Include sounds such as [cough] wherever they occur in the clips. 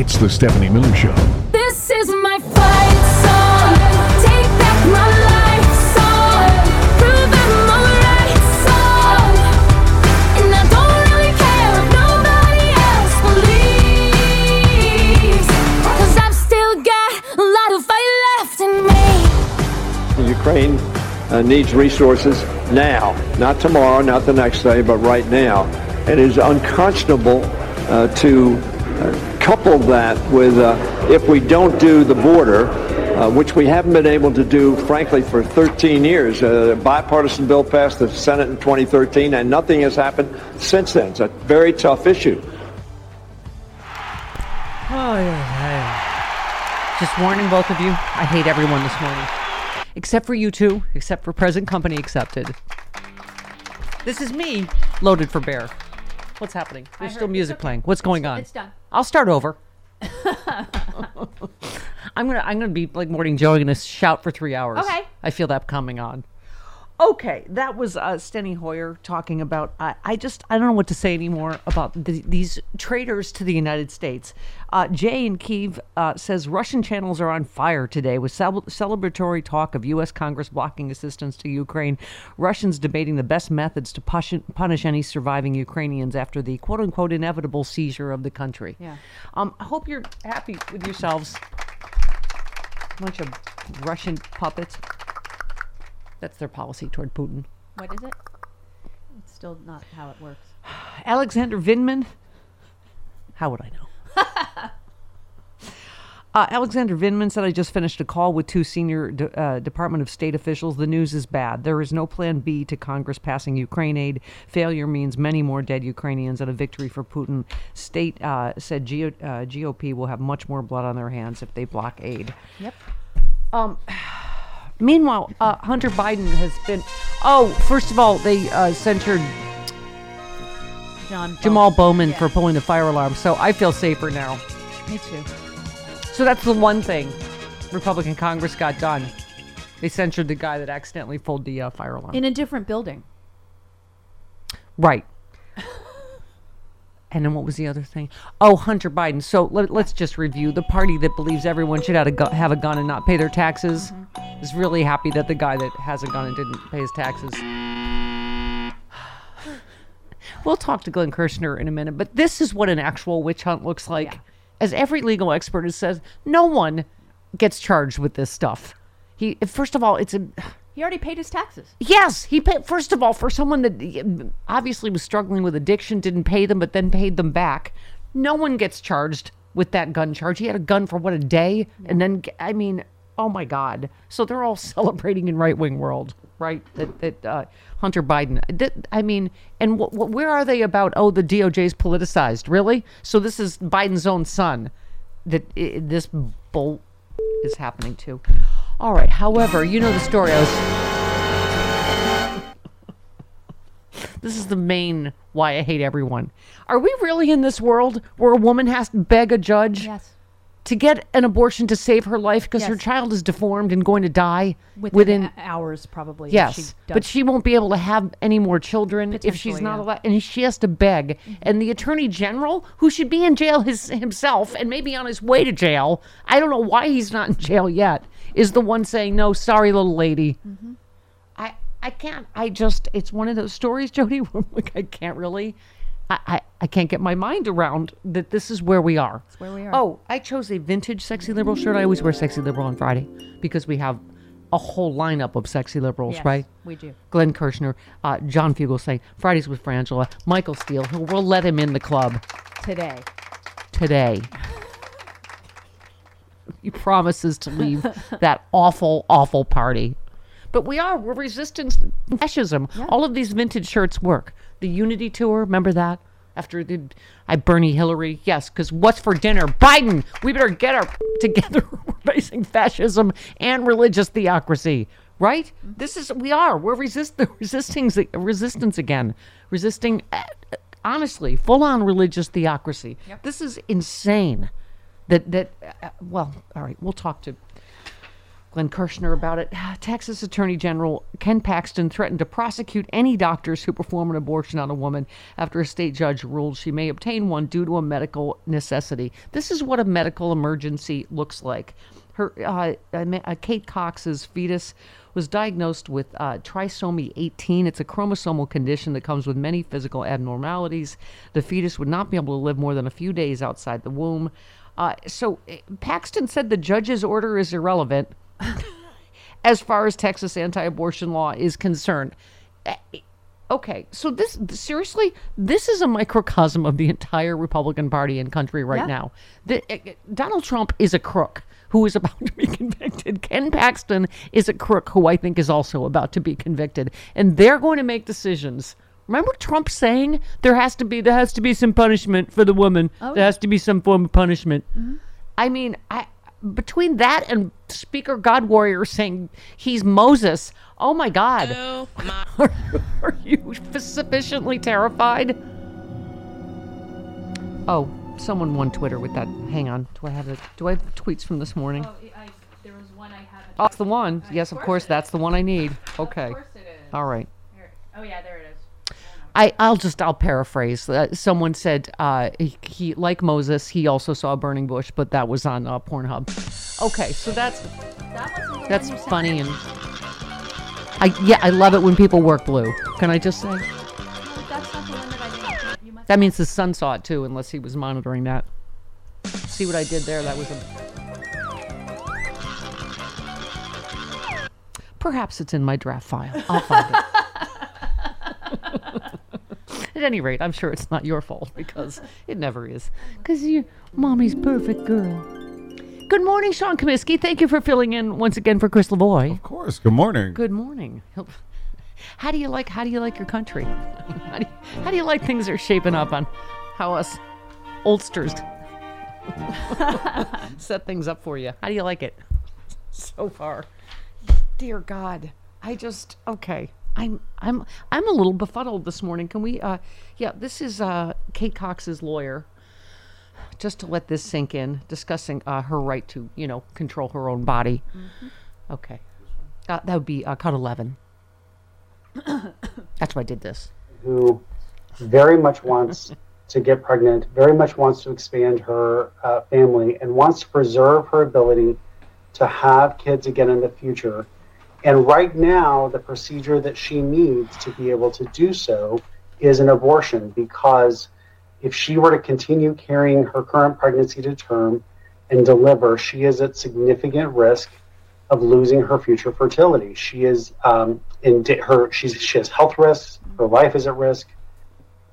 It's the Stephanie Miller Show. This is my fight song. Take back my life song. Prove I'm alright song. And I don't really care if nobody else believes. Cause I've still got a lot of fight left in me. Ukraine uh, needs resources now, not tomorrow, not the next day, but right now. It is unconscionable uh, to uh, couple that with uh, if we don't do the border, uh, which we haven't been able to do, frankly, for 13 years. Uh, a bipartisan bill passed the Senate in 2013, and nothing has happened since then. It's a very tough issue. Oh, yeah, yeah. Just warning both of you, I hate everyone this morning. Except for you two, except for present company accepted. This is me, loaded for bear. What's happening? There's still music okay. playing. What's going on? it's done. I'll start over. [laughs] I'm gonna I'm gonna be like morning Joe. I'm gonna shout for three hours. Okay. I feel that coming on. Okay, that was uh, Steny Hoyer talking about. I I just I don't know what to say anymore about the, these traitors to the United States. Uh, Jay in Kiev uh, says Russian channels are on fire today with cel- celebratory talk of U.S. Congress blocking assistance to Ukraine. Russians debating the best methods to push, punish any surviving Ukrainians after the quote unquote inevitable seizure of the country. Yeah. Um, I hope you're happy with yourselves. Bunch of Russian puppets. That's their policy toward Putin. What is it? It's still not how it works. [sighs] Alexander Vindman. How would I know? [laughs] Uh, Alexander Vindman said, I just finished a call with two senior de- uh, Department of State officials. The news is bad. There is no plan B to Congress passing Ukraine aid. Failure means many more dead Ukrainians and a victory for Putin. State uh, said G- uh, GOP will have much more blood on their hands if they block aid. Yep. [sighs] Meanwhile, uh, Hunter Biden has been. Oh, first of all, they uh, censured John. Jamal Bowman. Bowman for pulling the fire alarm, so I feel safer now. Me too. So that's the one thing Republican Congress got done. They censured the guy that accidentally pulled the uh, fire alarm. In a different building. right. And then what was the other thing? Oh, Hunter Biden. So let, us just review. The party that believes everyone should have a, gu- have a gun and not pay their taxes is really happy that the guy that has a gun and didn't pay his taxes. We'll talk to Glenn Kirschner in a minute, but this is what an actual witch hunt looks like. Yeah. As every legal expert has said, no one gets charged with this stuff. He first of all, it's a He already paid his taxes. Yes, he paid. First of all, for someone that obviously was struggling with addiction, didn't pay them, but then paid them back. No one gets charged with that gun charge. He had a gun for what a day, and then I mean, oh my God! So they're all [laughs] celebrating in right wing world, right? That that uh, Hunter Biden. I mean, and wh- wh- where are they about? Oh, the DOJ's politicized. Really? So this is Biden's own son that i- this bull is happening to. All right. However, you know the story. I was [laughs] This is the main why I hate everyone. Are we really in this world where a woman has to beg a judge Yes. To get an abortion to save her life because her child is deformed and going to die Within, within, hours, probably. yes, she does. but she won't be able to have any more children if she's not yeah. Mm-hmm. allowed, and she has to beg. And the attorney general, who should be in jail his, himself and maybe on his way to jail, I don't know why he's not in jail yet, is the one saying, "No, sorry, little lady." Mm-hmm. I I can't. I just it's one of those stories, [laughs] Jody. Where I'm like I can't really. I, I, I can't get my mind around that this is where we are. It's where we are. Oh, I chose a vintage sexy liberal shirt. I always wear sexy liberal on Friday because we have a whole lineup of sexy liberals, Yes, right? We do. Glenn Kirschner, uh, John Fugelsang, Fridays with Frangela, Michael Steele, who we'll let him in the club Today. today. [laughs] he promises to leave [laughs] that awful, awful party. But we are. We're resistance fascism. All of these vintage shirts work. The Unity Tour, remember that? After the I Bernie Hillary, yes, because what's for dinner? Biden. We better get our [laughs] together. [laughs] We're facing fascism and religious theocracy, right? This is we are. We're resist [laughs] the resisting resistance again, resisting. uh, honestly, full on religious theocracy. This is insane. That that uh, well, all right, we'll talk to Glenn Kirschner about it. [sighs] Texas Attorney General Ken Paxton threatened to prosecute any doctors who perform an abortion on a woman after a state judge ruled she may obtain one due to a medical necessity. This is what a medical emergency looks like. Her uh, uh, Kate Cox's fetus was diagnosed with uh, trisomy 18. It's a chromosomal condition that comes with many physical abnormalities. The fetus would not be able to live more than a few days outside the womb. Uh, so uh, Paxton said the judge's order is irrelevant [laughs] as far as Texas anti-abortion law is concerned. Uh, Okay, so this seriously, this is a microcosm of the entire Republican Party and country right Yeah. now. The, uh, Donald Trump is a crook who is about [laughs] to be convicted. Ken Paxton is a crook who I think is also about to be convicted, and they're going to make decisions. Remember Trump saying there has to be there has to be some punishment for the woman. Oh, there yeah. has to be some form of punishment. I mean, I between that and Speaker God Warrior saying he's Moses. Oh my God. Oh [laughs] are, are you sufficiently terrified? Oh, someone won Twitter with that. Hang on. Do I have it? Do I have tweets from this morning? Oh, I, there was one I haven't. Oh, it's the one. Yes, of course course, that's the one I need. Okay. Of course it is. All right. Here- Oh yeah, there it is. I, I'll just I'll paraphrase. Uh, someone said uh, he, he like Moses, he also saw a burning bush, but that was on uh, Pornhub. Okay, so that's That that's funny and I yeah I love it when people work blue. Can I just say that that means the sun saw it too, unless he was monitoring that. See what I did there? That was a. Perhaps it's in my draft file. I'll find it. [laughs] [laughs] At any rate, I'm sure it's not your fault because it never is. Because you, mommy's perfect girl. Good morning, Sean Comiskey. Thank you for filling in once again for Chris Lavoie. Of course. Good morning. Good morning. How do you like? How do you like your country? [laughs] How do you, how do you like things are shaping up on how us oldsters [laughs] set things up for you? How do you like it so far? Dear God, I just okay. I'm I'm I'm a little befuddled this morning. Can we? uh Yeah, this is uh Kate Cox's lawyer. Just to let this sink in, discussing uh, her right to you know control her own body. Okay. Uh, that would be uh, cut 11. That's why I did this. who very much wants [laughs] to get pregnant, very much wants to expand her uh, family, and wants to preserve her ability to have kids again in the future. And right now, the procedure that she needs to be able to do so is an abortion because if she were to continue carrying her current pregnancy to term and deliver, she is at significant risk of losing her future fertility. She is um, in her she's she has health risks. Her life is at risk.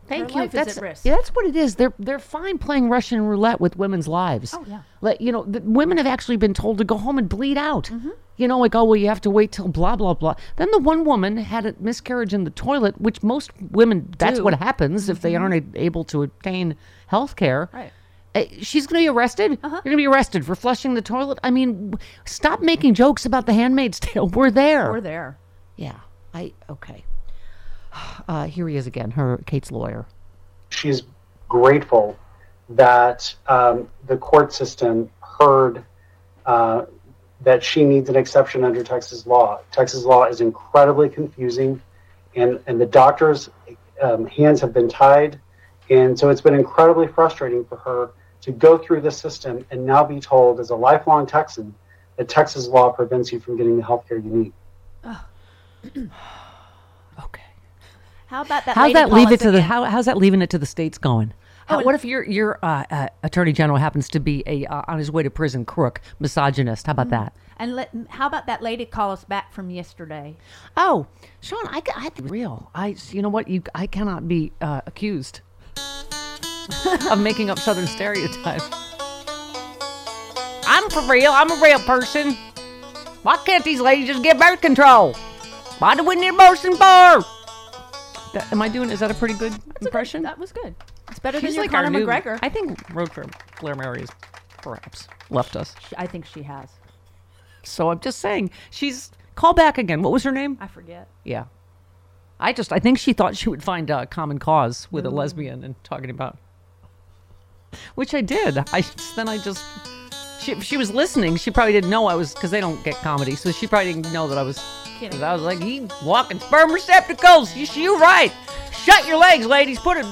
Thank Her you. life is at that's yeah, that's what it is. They're they're fine playing Russian roulette with women's lives. Oh, yeah. Like you know, the women have actually been told to go home and bleed out. Mm-hmm. You know, like oh well, you have to wait till blah blah blah. Then the one woman had a miscarriage in the toilet, which most women that's what happens if they aren't able to obtain health care. Right. Uh, She's going to be arrested. You're going to be arrested for flushing the toilet. I mean, w- stop making jokes about the Handmaid's Tale. [laughs] We're there. We're there. Yeah. I okay. [sighs] Uh, here he is again. Her Kate's lawyer. She's grateful that um, the court system heard uh, that she needs an exception under Texas law. Texas law is incredibly confusing, and and the doctors' um, hands have been tied, and so it's been incredibly frustrating for her to go through the system and now be told, as a lifelong Texan, that Texas law prevents you from getting the health care you need. Okay. [clears throat] How about that? How's that call leave it to the how, how's that leaving it to the states going? How, and- what if your your uh, uh, attorney general happens to be a uh, on his way to prison crook, misogynist? How about that? And let, how about that lady call us back from yesterday? Oh, Sean, I, I real. I you know what you I cannot be uh, accused [laughs] of making up Southern stereotypes. I'm for real. I'm a real person. Why can't these ladies just get birth control? Why do we need abortion for? That, am I doing? Is that a pretty good impression? That was good. It's better She's than your like our Conor new. McGregor. I think Road Trip Blair Mary has perhaps left us. I think she has. So I'm just saying she's call back again. What was her name? I forget. Yeah. I just I think she thought she would find a common cause with a mm. lesbian and talking about which I did. I then I just She, she was listening, she probably didn't know I was because they don't get comedy, so she probably didn't know that I was. Kidding. Because I was like, he walking sperm receptacles. You, you right. Shut your legs, ladies. Put an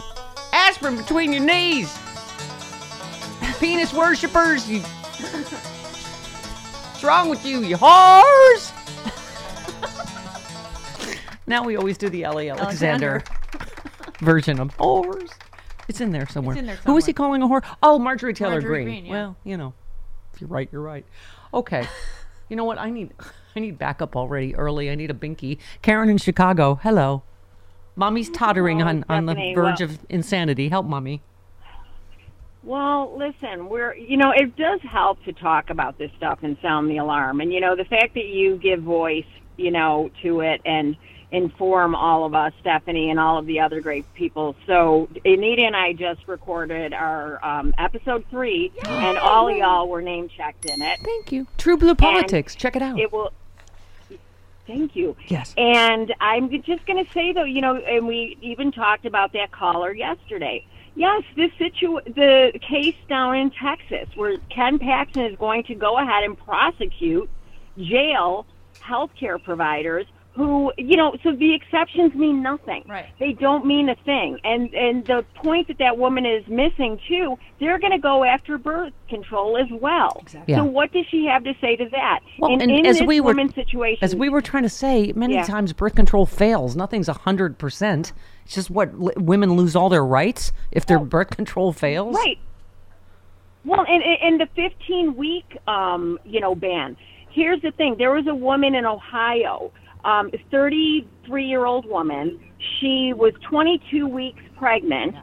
aspirin between your knees. Penis worshippers. You. What's wrong with you, you whores? [laughs] now we always do the Ellie Alexander, [laughs] version of whores. It's in there somewhere. in there Who is he calling a whore? Oh, Marjorie Taylor Marjorie Greene. Greene, yeah. Well, you know, if you're right, you're right. Okay. [laughs] you know what? I need I need backup already early. I need a binky. Karen in Chicago. Hello. Mommy's tottering on, on the verge well- of insanity. Help mommy. Well, listen, we're you know it does help to talk about this stuff and sound the alarm, and you know the fact that you give voice, you know, to it and inform all of us, Stephanie, and all of the other great people. So Anita and I just recorded our um, episode three, and all y'all were name checked in it. Thank you. True Blue Politics. Check it out. It will. Thank you. Yes. And I'm just going to say though, you know, and we even talked about that caller yesterday. Yes, this situ the case down in Texas where Ken Paxton is going to go ahead and prosecute jail healthcare providers who, you know, so the exceptions mean nothing. Right. They don't mean a thing. And and the point that that woman is missing too, they're going to go after birth control as well. Exactly. Yeah. So what does she have to say to that? Well, and, and in as this we were- situation, As we were trying to say, many Yeah. times birth control fails. Nothing's a hundred percent. It's just what li- women lose all their rights if their birth control fails. Right. Well, and and the 15 week, um, you know, ban. Here's the thing: there was a woman in Ohio, um, 33 year old woman. She was 22 weeks pregnant.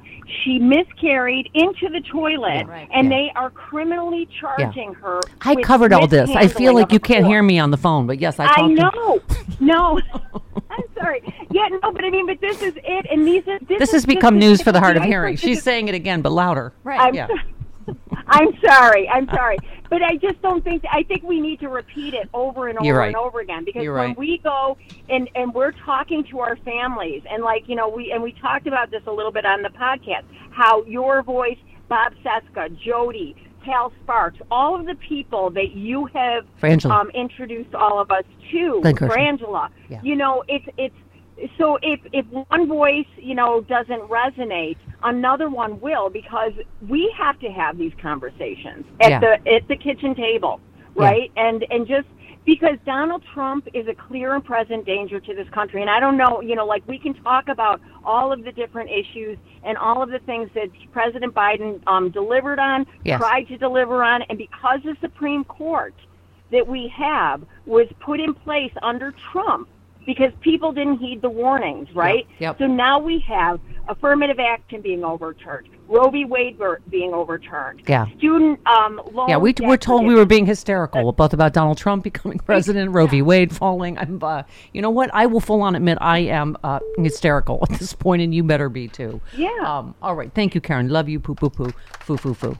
She miscarried into the toilet, Right. and Yeah. they are criminally charging her. I covered all this. I feel like you can't hear me on the phone, but yes, I talked. I to- know. No. [laughs] I'm sorry. Yeah, no, but I mean, but this is it, and these are this, This is has become just news for the hard of hearing. She's saying it again, but louder. Right. I'm, Yeah. [laughs] I'm sorry. I'm sorry. But I just don't think I think we need to repeat it over and over right. and over again because You're when right. we go and and we're talking to our families and like you know we and we talked about this a little bit on the podcast how your voice, Bob Cesca, Jody, Cal Sparks, all of the people that you have um, introduced all of us to, Glenn. Frangela. Yeah. You know, it's it's so if if one voice you know doesn't resonate, another one will because we have to have these conversations at Yeah. the at the kitchen table, Yeah. right? And and just because Donald Trump is a clear and present danger to this country, and I don't know, you know, like we can talk about all of the different issues and all of the things that President Biden um, delivered on, Yes. tried to deliver on, and because the Supreme Court that we have was put in place under Trump because people didn't heed the warnings, right? yep. So now we have affirmative action being overturned, Roe v. Wade being overturned, Yeah. student um, loan. Yeah, we were told we were being hysterical, both about Donald Trump becoming president, Roe v. Wade falling. I'm, uh, you know what? I will full on admit I am uh, hysterical at this point, and you better be too. Yeah. Um, all right. Thank you, Karen. Love you. Poo poo poo. Foo foo foo.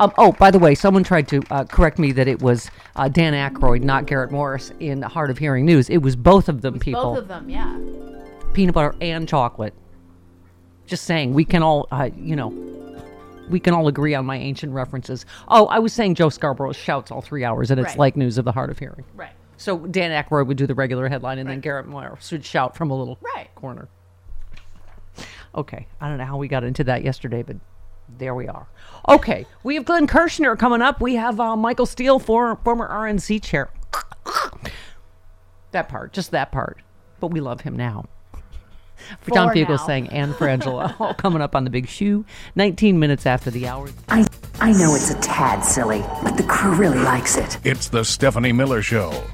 Um, oh, by the way, someone tried to uh, correct me that it was uh, Dan Aykroyd, not Garrett Morris, in Hard of Hearing News. It was both of them people, Both of them, yeah. peanut butter and chocolate. Just saying, we can all, uh, you know, we can all agree on my ancient references. Oh, I was saying Joe Scarborough shouts all three hours, and it's Right. like news of the hard of hearing. Right. So Dan Aykroyd would do the regular headline, and then Garrett Morris would shout from a little Right. corner. Okay, I don't know how we got into that yesterday, but there we are. Okay, we have Glenn Kirschner coming up. We have uh, Michael Steele, for, former RNC chair. that part, just that part. But we love him now. For John For Fugel now. saying, and for Angela, all [laughs] coming up on the big shoe, 19 minutes after the hour. I, I know it's a tad silly, but the crew really likes it. It's the Stephanie Miller Show.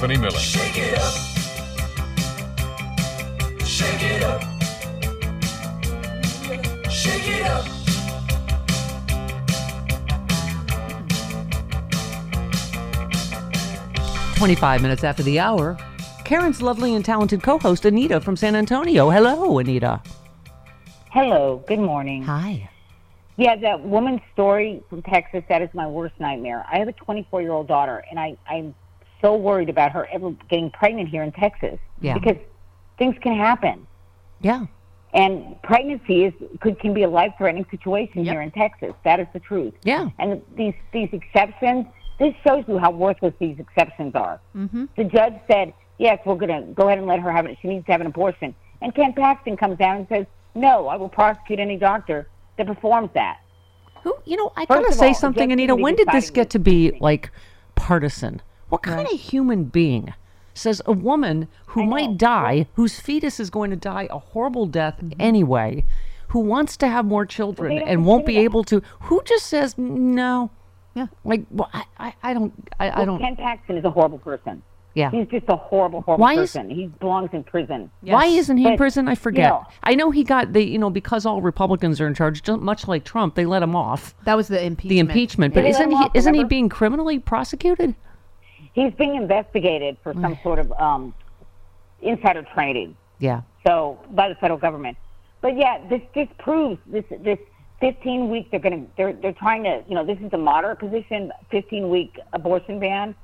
Stephanie Miller. Shake it up. Shake it up. Shake it up. 25 minutes after the hour, Karen's lovely and talented co host, Anita from San Antonio. Hello, Anita. Hello, good morning. Hi. Yeah, that woman's story from Texas, that is my worst nightmare. I have a 24 year old daughter, and I, I'm so worried about her ever getting pregnant here in Texas. Yeah. Because things can happen. Yeah. And pregnancy is could can be a life threatening situation here in Texas. That is the truth. Yeah. And these these exceptions, this shows you how worthless these exceptions are. Mm-hmm. The judge said, "Yes, we're going to go ahead and let her have it. She needs to have an abortion." And Ken Paxton comes down and says, "No, I will prosecute any doctor that performs that." Who, you know, I First gotta say all, something, Anita. When did this get to be like partisan? What kind of human being says a woman who might die, whose fetus is going to die a horrible death mm-hmm. anyway, who wants to have more children don't and won't be that. able to, who just says no? Yeah. Like, well, I, I, I don't, I, I don't. Ken Paxton is a horrible person. Yeah. He's just a horrible, horrible Why is- person. he belongs in prison. Why isn't he in prison? I you forget. know, I know he got the, you know, because all Republicans are in charge, much like Trump, they let him off. That was the impeachment. The impeachment, but Did they isn't he? off, Isn't he being criminally prosecuted? He's being investigated for some [sighs] sort of um, insider trading. Yeah. so by the federal government. But yeah, this just proves this this 15 week they're going to they're they're trying to you know this is a moderate position 15 week abortion ban,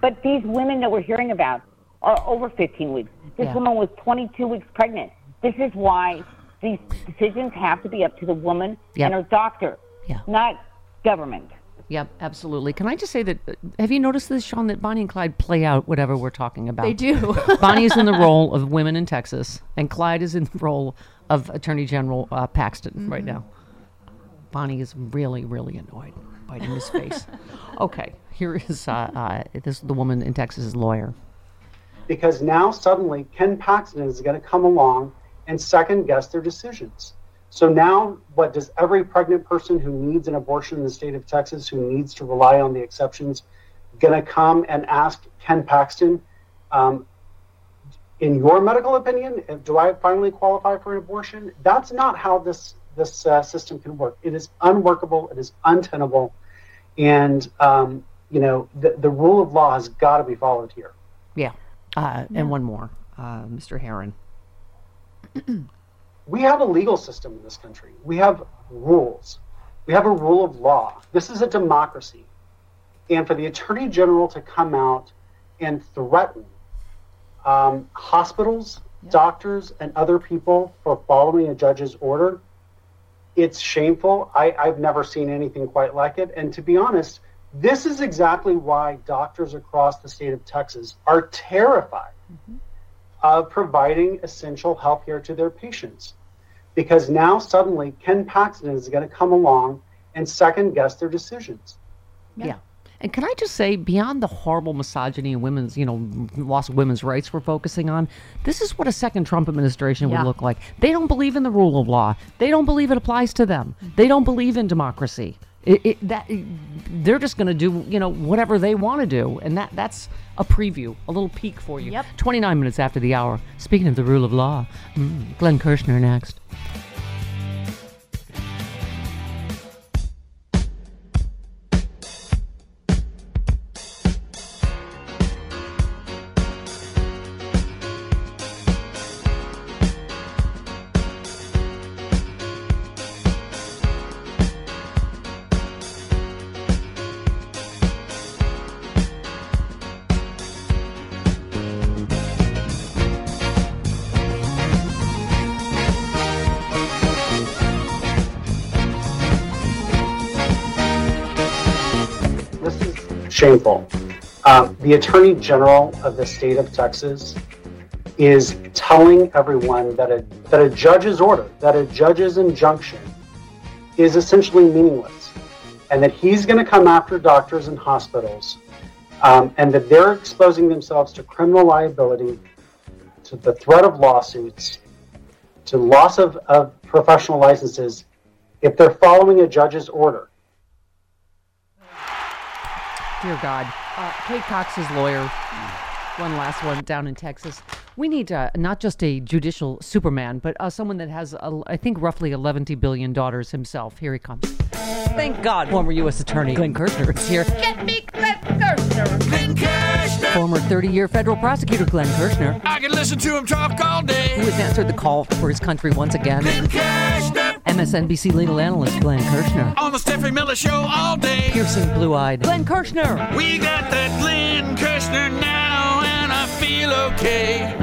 but these women that we're hearing about are over 15 weeks. This Yeah. woman was 22 weeks pregnant. This is why these decisions have to be up to the woman Yep. and her doctor, Yeah. not government. Yep, absolutely. Can I just say that? uh, Have you noticed this, Sean? That Bonnie and Clyde play out whatever we're talking about. They do. [laughs] Bonnie is in the role of women in Texas, and Clyde is in the role of Attorney General uh, Paxton right now. Bonnie is really, really annoyed, biting his face. [laughs] okay, here is uh, uh, this the woman in Texas's lawyer. because now suddenly Ken Paxton is going to come along and second guess their decisions. So now, what does every pregnant person who needs an abortion in the state of Texas, who needs to rely on the exceptions, going to come and ask Ken Paxton, um, in your medical opinion, do I finally qualify for an abortion? That's not how this this uh, system can work. It is unworkable. It is untenable, and um, you know the the rule of law has got to be followed here. Yeah, uh, and one more, uh, Mr. Hearron. [clears throat] we have a legal system in this country. We have rules. We have a rule of law. This is a democracy. And for the attorney general to come out and threaten um, hospitals, doctors, and other people for following a judge's order, it's shameful. I, I've never seen anything quite like it. And to be honest, this is exactly why doctors across the state of Texas are terrified of providing essential health care to their patients. Because now suddenly Ken Paxton is going to come along and second guess their decisions. Yeah. And can I just say, beyond the horrible misogyny and women's, you know, loss of women's rights we're focusing on, this is what a second Trump administration Yeah. would look like. They don't believe in the rule of law. They don't believe it applies to them. They don't believe in democracy. It, it, that they're just going to do, you know, whatever they want to do, and that that's a preview, a little peek for you. Yep. Twenty nine minutes after the hour. Speaking of the rule of law, mm, Glenn kirschner next. The Attorney General of the state of Texas is telling everyone that a, that a judge's order, that a judge's injunction is essentially meaningless, and that he's going to come after doctors and hospitals, um, and that they're exposing themselves to criminal liability, to the threat of lawsuits, to loss of, of professional licenses if they're following a judge's order. Dear God. Uh, Kate Cox's lawyer, one last one down in Texas. We need uh, not just a judicial superman, but uh, someone that has, uh, I think, roughly 11 billion daughters himself. Here he comes. Thank God, former U.S. Attorney Glenn Kirschner is here. Get me Glenn Kirschner. Glenn Kirschner. Former 30 year federal prosecutor Glenn Kirschner, I can listen to him talk all day. who has answered the call for his country once again. Glenn Kirschner. And MSNBC legal analyst Glenn Kirschner. On the Stephanie Miller Show all day. Piercing blue eyed. Glenn Kirschner. We got that Glenn Kirschner now, and I feel okay.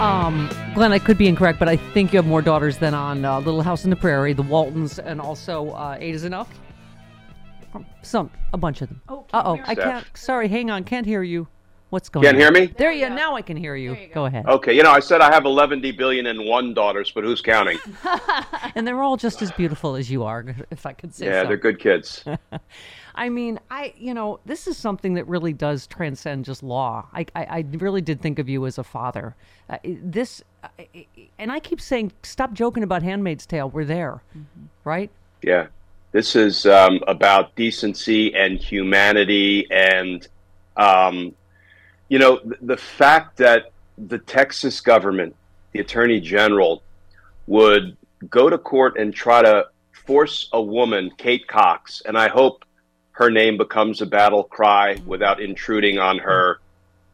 Um, Glenn, I could be incorrect, but I think you have more daughters than on uh, Little House in the Prairie, the Waltons, and also uh, Eight is Enough. Some, a bunch of them. Oh, uh oh, I can't. Sorry, hang on, can't hear you. What's going Can't on? hear me? There you. Now I can hear you. Go ahead. Okay, you know, I said I have 11 billion and one daughters, but who's counting? [laughs] And they're all just as beautiful as you are, if I could say yeah, so. they're good kids. [laughs] I mean, I you know, this is something that really does transcend just law. I I, I really did think of you as a father. Uh, this, uh, and I keep saying, stop joking about *Handmaid's Tale*. We're there, right? Yeah. This is um, about decency and humanity. And, um, you know, th- the fact that the Texas government, the attorney general, would go to court and try to force a woman, Kate Cox, and I hope her name becomes a battle cry without intruding on her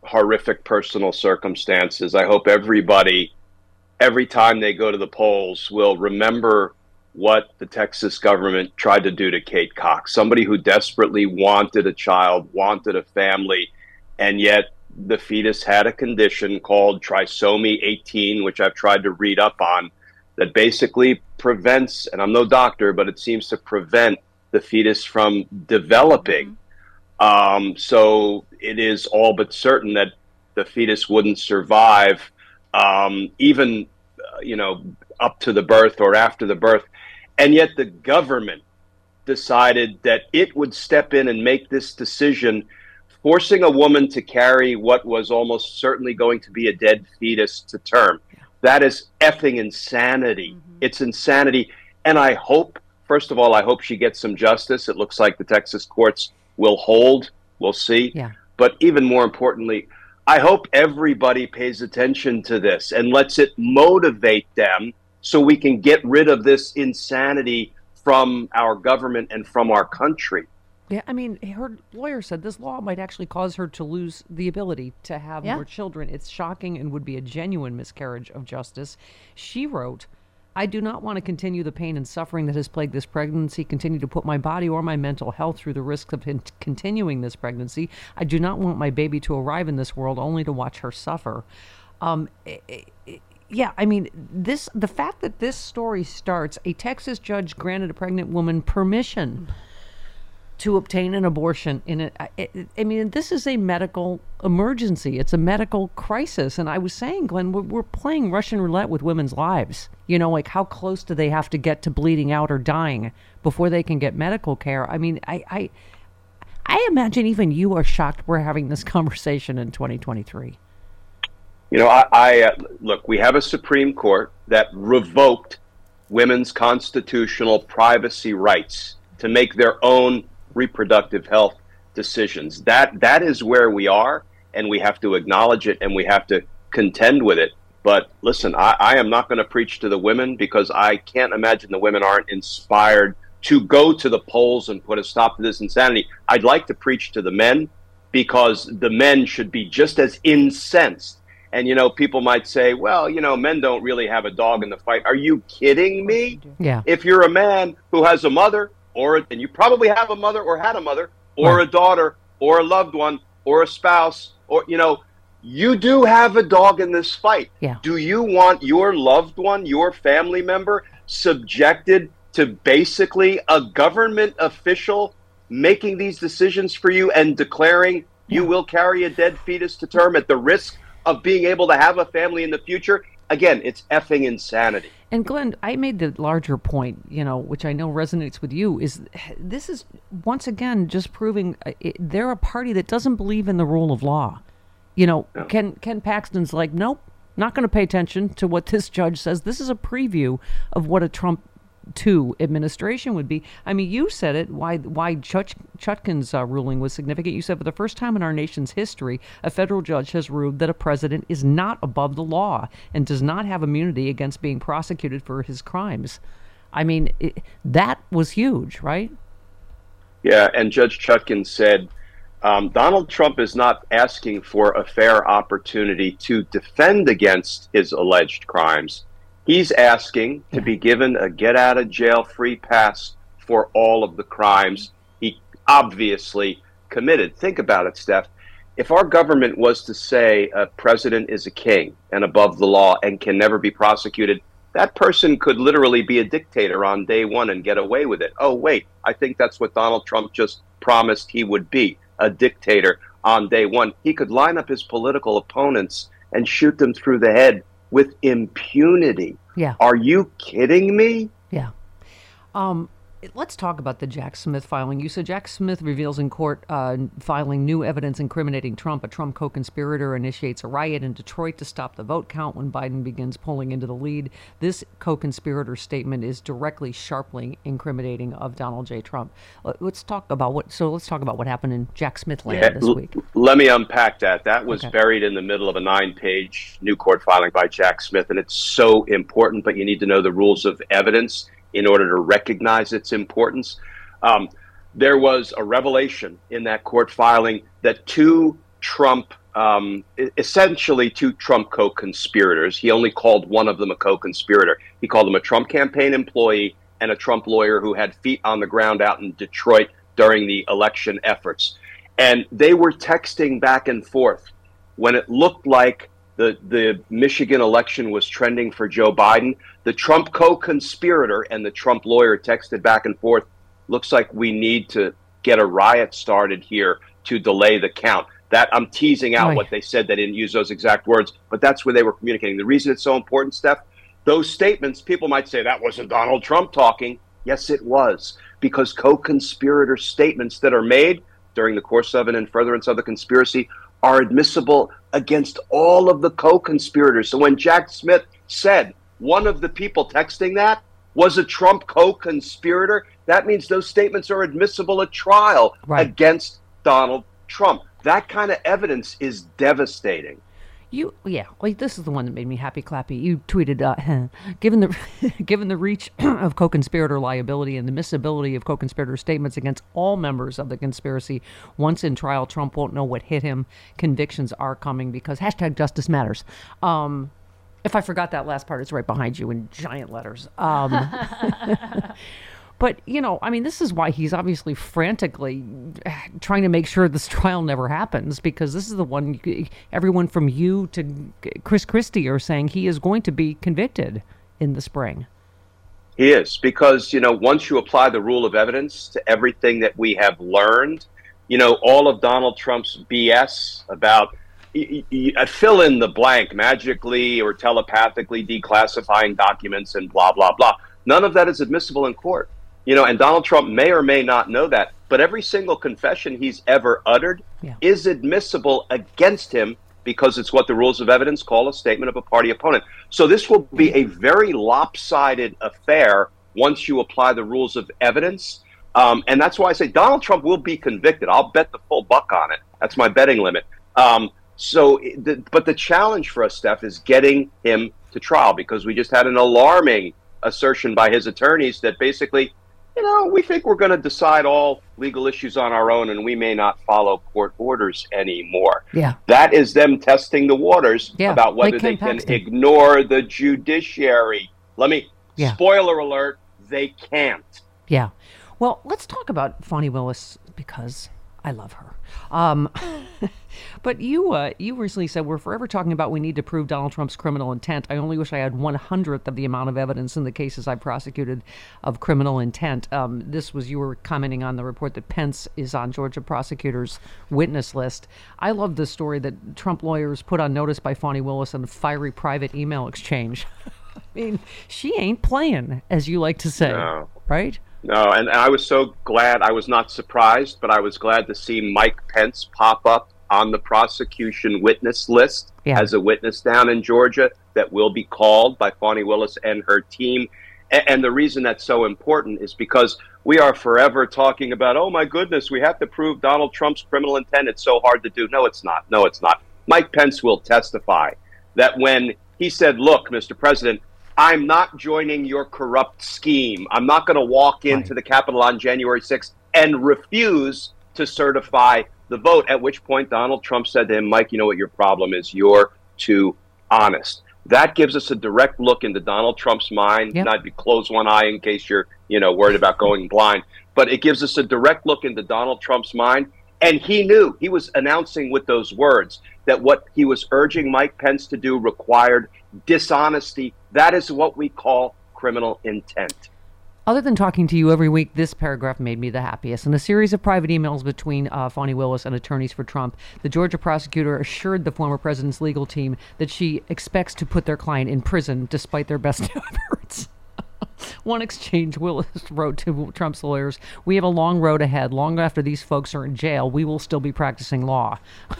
horrific personal circumstances. I hope everybody, every time they go to the polls, will remember what the Texas government tried to do to Kate Cox, somebody who desperately wanted a child, wanted a family, and yet the fetus had a condition called trisomy 18, which I've tried to read up on, that basically prevents, and I'm no doctor, but it seems to prevent the fetus from developing. Um, so it is all but certain that the fetus wouldn't survive, um, even uh, you know up to the birth or after the birth, and yet the government decided that it would step in and make this decision, forcing a woman to carry what was almost certainly going to be a dead fetus to term. That is effing insanity. Mm-hmm. It's insanity. And I hope, first of all, I hope she gets some justice. It looks like the Texas courts will hold. We'll see. Yeah. But even more importantly, I hope everybody pays attention to this and lets it motivate them so we can get rid of this insanity from our government and from our country. Yeah, I mean, her lawyer said this law might actually cause her to lose the ability to have Yeah. more children. It's shocking and would be a genuine miscarriage of justice. She wrote, I do not want to continue the pain and suffering that has plagued this pregnancy, continue to put my body or my mental health through the risk of con- continuing this pregnancy. I do not want my baby to arrive in this world only to watch her suffer. Um, i- i- i- yeah, I mean, this the fact that this story starts, a Texas judge granted a pregnant woman permission mm. To obtain an abortion in it. I, I mean, this is a medical emergency. It's a medical crisis. And I was saying, Glenn, we're, we're playing Russian roulette with women's lives. You know, like how close do they have to get to bleeding out or dying before they can get medical care? I mean, I, I, I imagine even you are shocked we're having this [laughs] conversation in 2023. You know, I, I uh, look. We have a Supreme Court that revoked women's constitutional privacy rights to make their own reproductive health decisions. That that is where we are, and we have to acknowledge it, and we have to contend with it. But listen, I, I am not going to preach to the women because I can't imagine the women aren't inspired to go to the polls and put a stop to this insanity. I'd like to preach to the men because the men should be just as incensed. And you know, people might say, "Well, you know, men don't really have a dog in the fight." Are you kidding me? Yeah. If you're a man who has a mother, or and you probably have a mother, or had a mother, or Right. a daughter, or a loved one, or a spouse, or you know, you do have a dog in this fight. Yeah. Do you want your loved one, your family member, subjected to basically a government official making these decisions for you and declaring you will carry a dead fetus to term at the risk of being able to have a family in the future? Again, it's effing insanity. And Glenn, I made the larger point, you know, which I know resonates with you, is this is once again just proving uh, it, they're a party that doesn't believe in the rule of law. You know, Ken Ken Paxton's like, nope, not going to pay attention to what this judge says. This is a preview of what a Trump two administration would be. I mean, you said it. Why why Chut, Chutkan's uh, ruling was significant? You said for the first time in our nation's history, a federal judge has ruled that a president is not above the law and does not have immunity against being prosecuted for his crimes. I mean, it, that was huge, right? Yeah, and Judge Chutkin said Um, Donald Trump is not asking for a fair opportunity to defend against his alleged crimes. He's asking to be given a get out of jail free pass for all of the crimes he obviously committed. Think about it, Steph. If our government was to say a president is a king and above the law and can never be prosecuted, that person could literally be a dictator on day one and get away with it. Oh, wait, I think that's what Donald Trump just promised he would be a dictator on day one. He could line up his political opponents and shoot them through the head with impunity. Yeah. Are you kidding me? Yeah. Um, let's talk about the Jack Smith filing. You said Jack Smith reveals in court uh, filing new evidence incriminating Trump. A Trump co conspirator initiates a riot in Detroit to stop the vote count when Biden begins pulling into the lead. This co conspirator statement is directly, sharply incriminating of Donald J. Trump. Let- Let's talk about what. So let's talk about what happened in Jack Smith land Yeah, this l- week. Let me unpack that. That was Okay. buried in the middle of a nine page new court filing by Jack Smith, and it's so important, but you need to know the rules of evidence in order to recognize its importance. Um, there was a revelation in that court filing that two Trump, um, essentially two Trump co conspirators, he only called one of them a co conspirator. He called him a Trump campaign employee and a Trump lawyer who had feet on the ground out in Detroit during the election efforts. And they were texting back and forth when it looked like the, the Michigan election was trending for Joe Biden. The Trump co conspirator and the Trump lawyer texted back and forth. Looks like we need to get a riot started here to delay the count. That I'm teasing out what they said. They didn't use those exact words, but that's where they were communicating. The reason it's so important, Steph, those statements, people might say that wasn't Donald Trump talking. Yes, it was, because co conspirator statements that are made during the course of and in furtherance of the conspiracy are admissible against all of the co conspirators. So when Jack Smith said one of the people texting that was a Trump co conspirator, that means those statements are admissible at trial Right. against Donald Trump. That kind of evidence is devastating. You yeah, like this is the one that made me happy clappy. You tweeted, uh, [laughs] given the [laughs] given the reach [clears throat] of co-conspirator liability and the miscibility of co-conspirator statements against all members of the conspiracy, once in trial, Trump won't know what hit him. Convictions are coming because hashtag Justice Matters. Um, if I forgot that last part, it's right behind you in giant letters. Um, [laughs] But, you know, I mean, this is why he's obviously frantically [sighs] trying to make sure this [laughs] trial never happens because this is the one everyone from you to Chris Christie are saying he is going to be convicted in the spring. He is because you know once you apply the rule of evidence to everything that we have learned, you know all of Donald Trump's BS about fill in the blank magically or telepathically declassifying documents and blah blah blah. None of that is admissible in court. You know, and Donald Trump may or may not know that, but every single confession he's ever uttered is admissible against him because it's what the rules of evidence call a statement of a party opponent. So this will be a very lopsided affair once you apply the rules of evidence. Um, and that's why I say Donald Trump will be convicted. I'll bet the full buck on it. That's my betting limit. Um, so, the, but the challenge for us, Steph, is getting him to trial because we just had an alarming assertion by his attorneys that basically, you know, we think we're going to decide all legal issues on our own and we may not follow court orders anymore. Yeah. That is them testing the waters Yeah, about whether like they can Paxton. ignore the judiciary. Let me, Yeah. spoiler alert, they can't. Yeah. Well, let's talk about Fani Willis because I love her. Um, [laughs] but you, uh, you recently said we're forever talking about we need to prove Donald Trump's criminal intent. I only wish I had one hundredth of the amount of evidence in the cases I prosecuted of criminal intent. Um, this was you were commenting on the report that Pence is on Georgia prosecutors' witness list. I love the story that Trump lawyers put on notice by Fani Willis on a fiery private email exchange. [laughs] I mean, she ain't playing, as you like to say, No. right? No, and, and I was so glad. I was not surprised, but I was glad to see Mike Pence pop up on the prosecution witness list Yeah. as a witness down in Georgia that will be called by Fani Willis and her team. And, and the reason that's so important is because we are forever talking about, oh my goodness, we have to prove Donald Trump's criminal intent. It's so hard to do. No, it's not. No, it's not. Mike Pence will testify that when he said, look, Mr. President, I'm not joining your corrupt scheme. I'm not going to walk into the Capitol on January 6th and refuse to certify the vote. At which point Donald Trump said to him, "Mike, you know what your problem is? You're too honest." That gives us a direct look into Donald Trump's mind. Yep. Not close one eye in case you're, you know, worried about going blind, but it gives us a direct look into Donald Trump's mind. And he knew he was announcing with those words that what he was urging Mike Pence to do required dishonesty. That is what we call criminal intent. Other than talking to you every week, this paragraph made me the happiest. In a series of private emails between uh, Fani Willis and attorneys for Trump, the Georgia prosecutor assured the former president's legal team that she expects to put their client in prison despite their best [laughs] efforts. [laughs] One exchange, Willis wrote to Trump's lawyers We have a long road ahead. Long after these folks are in jail, we will still be practicing law. [laughs]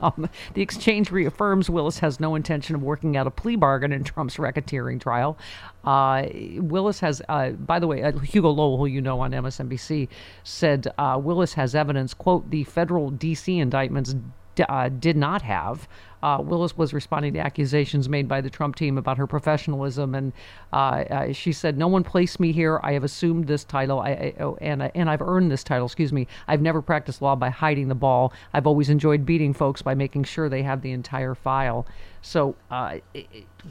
Um, the exchange reaffirms Willis has no intention of working out a plea bargain in Trump's racketeering trial. Uh, Willis has, uh, by the way, uh, Hugo Lowell, who you know on MSNBC, said Willis has evidence, quote, the federal D.C. indictments uh, did not have. Uh, Willis was responding to accusations made by the Trump team about her professionalism, and uh, she said, "No one placed me here. I have assumed this title, I, I, oh, and and I've earned this title. Excuse me. I've never practiced law by hiding the ball. I've always enjoyed beating folks by making sure they have the entire file." So,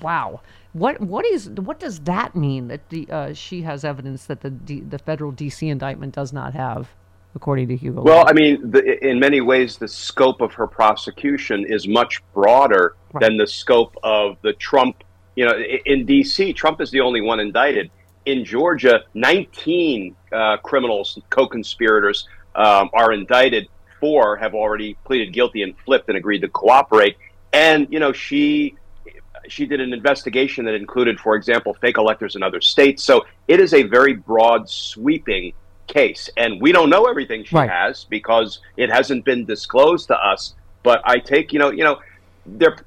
wow. What what is what does that mean that the uh, she has evidence that the D, the federal D.C. indictment does not have, according to Hugo? Well? I mean, the, in many ways, the scope of her prosecution is much broader Right. than the scope of the Trump. You know, in D.C., Trump is the only one indicted. In Georgia, 19 uh, criminals, co-conspirators, um, are indicted. Four have already pleaded guilty and flipped and agreed to cooperate. And you know, she she did an investigation that included, for example, fake electors in other states. So it is a very broad, sweeping case, and we don't know everything she Right. has because it hasn't been disclosed to us. But I take, you know, you know, they're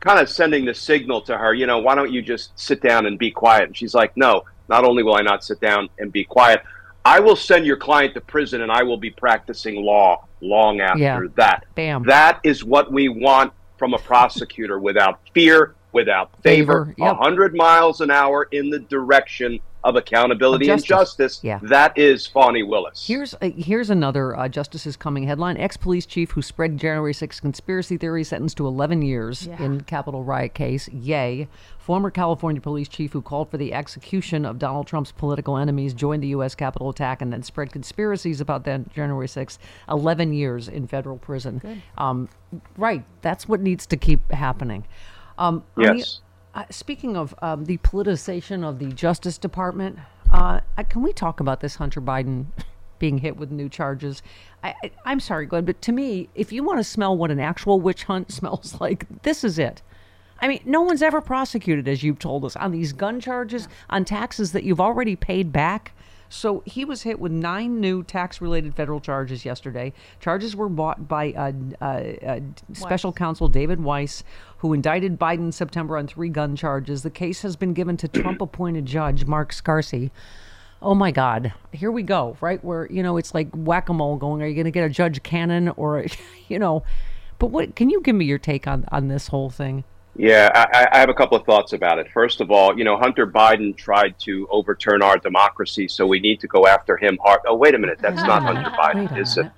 kind of sending the signal to her, you know, why don't you just sit down and be quiet? And she's like, no, not only will I not sit down and be quiet, I will send your client to prison and I will be practicing law long after Yeah. that. Bam. That is what we want from a prosecutor without fear, without favor, Favor, yep. a 100 miles an hour in the direction of accountability Of and justice. justice. Yeah. That is Fani Willis. Here's uh, here's another uh, Justice is Coming headline. Ex police chief who spread January 6 conspiracy theory sentenced to 11 years Yeah. in Capitol riot case. Yay. Former California police chief who called for the execution of Donald Trump's political enemies joined the U.S. Capitol attack and then spread conspiracies about that January 6th. 11 years in federal prison. Um, right. That's what needs to keep happening. Um, on the- Yes. uh, speaking of um, the politicization of the Justice Department, uh, can we talk about this Hunter Biden [laughs] being hit with new charges? I, I, I'm sorry, Glenn, but to me, if you want to smell what an actual witch hunt [laughs] smells like, this is it. I mean, no one's ever prosecuted, as you've told us, on these gun charges, on taxes that you've already paid back. So he was hit with nine new tax-related federal charges yesterday. Charges were brought by uh, uh, uh, special counsel David Weiss, who indicted Biden in September on three gun charges. The case has been given to [clears throat] Trump-appointed judge Mark Scarsi. Oh my God! Here we go. Right where you know it's like whack-a-mole. Going, are you going to get a Judge Cannon or, [laughs] you know? But what? Can you give me your take on on this whole thing? Yeah, I, I have a couple of thoughts about it. First of all, you know, Hunter Biden tried to overturn our democracy, so we need to go after him hard. Oh, wait a minute, that's not Hunter Biden, is it?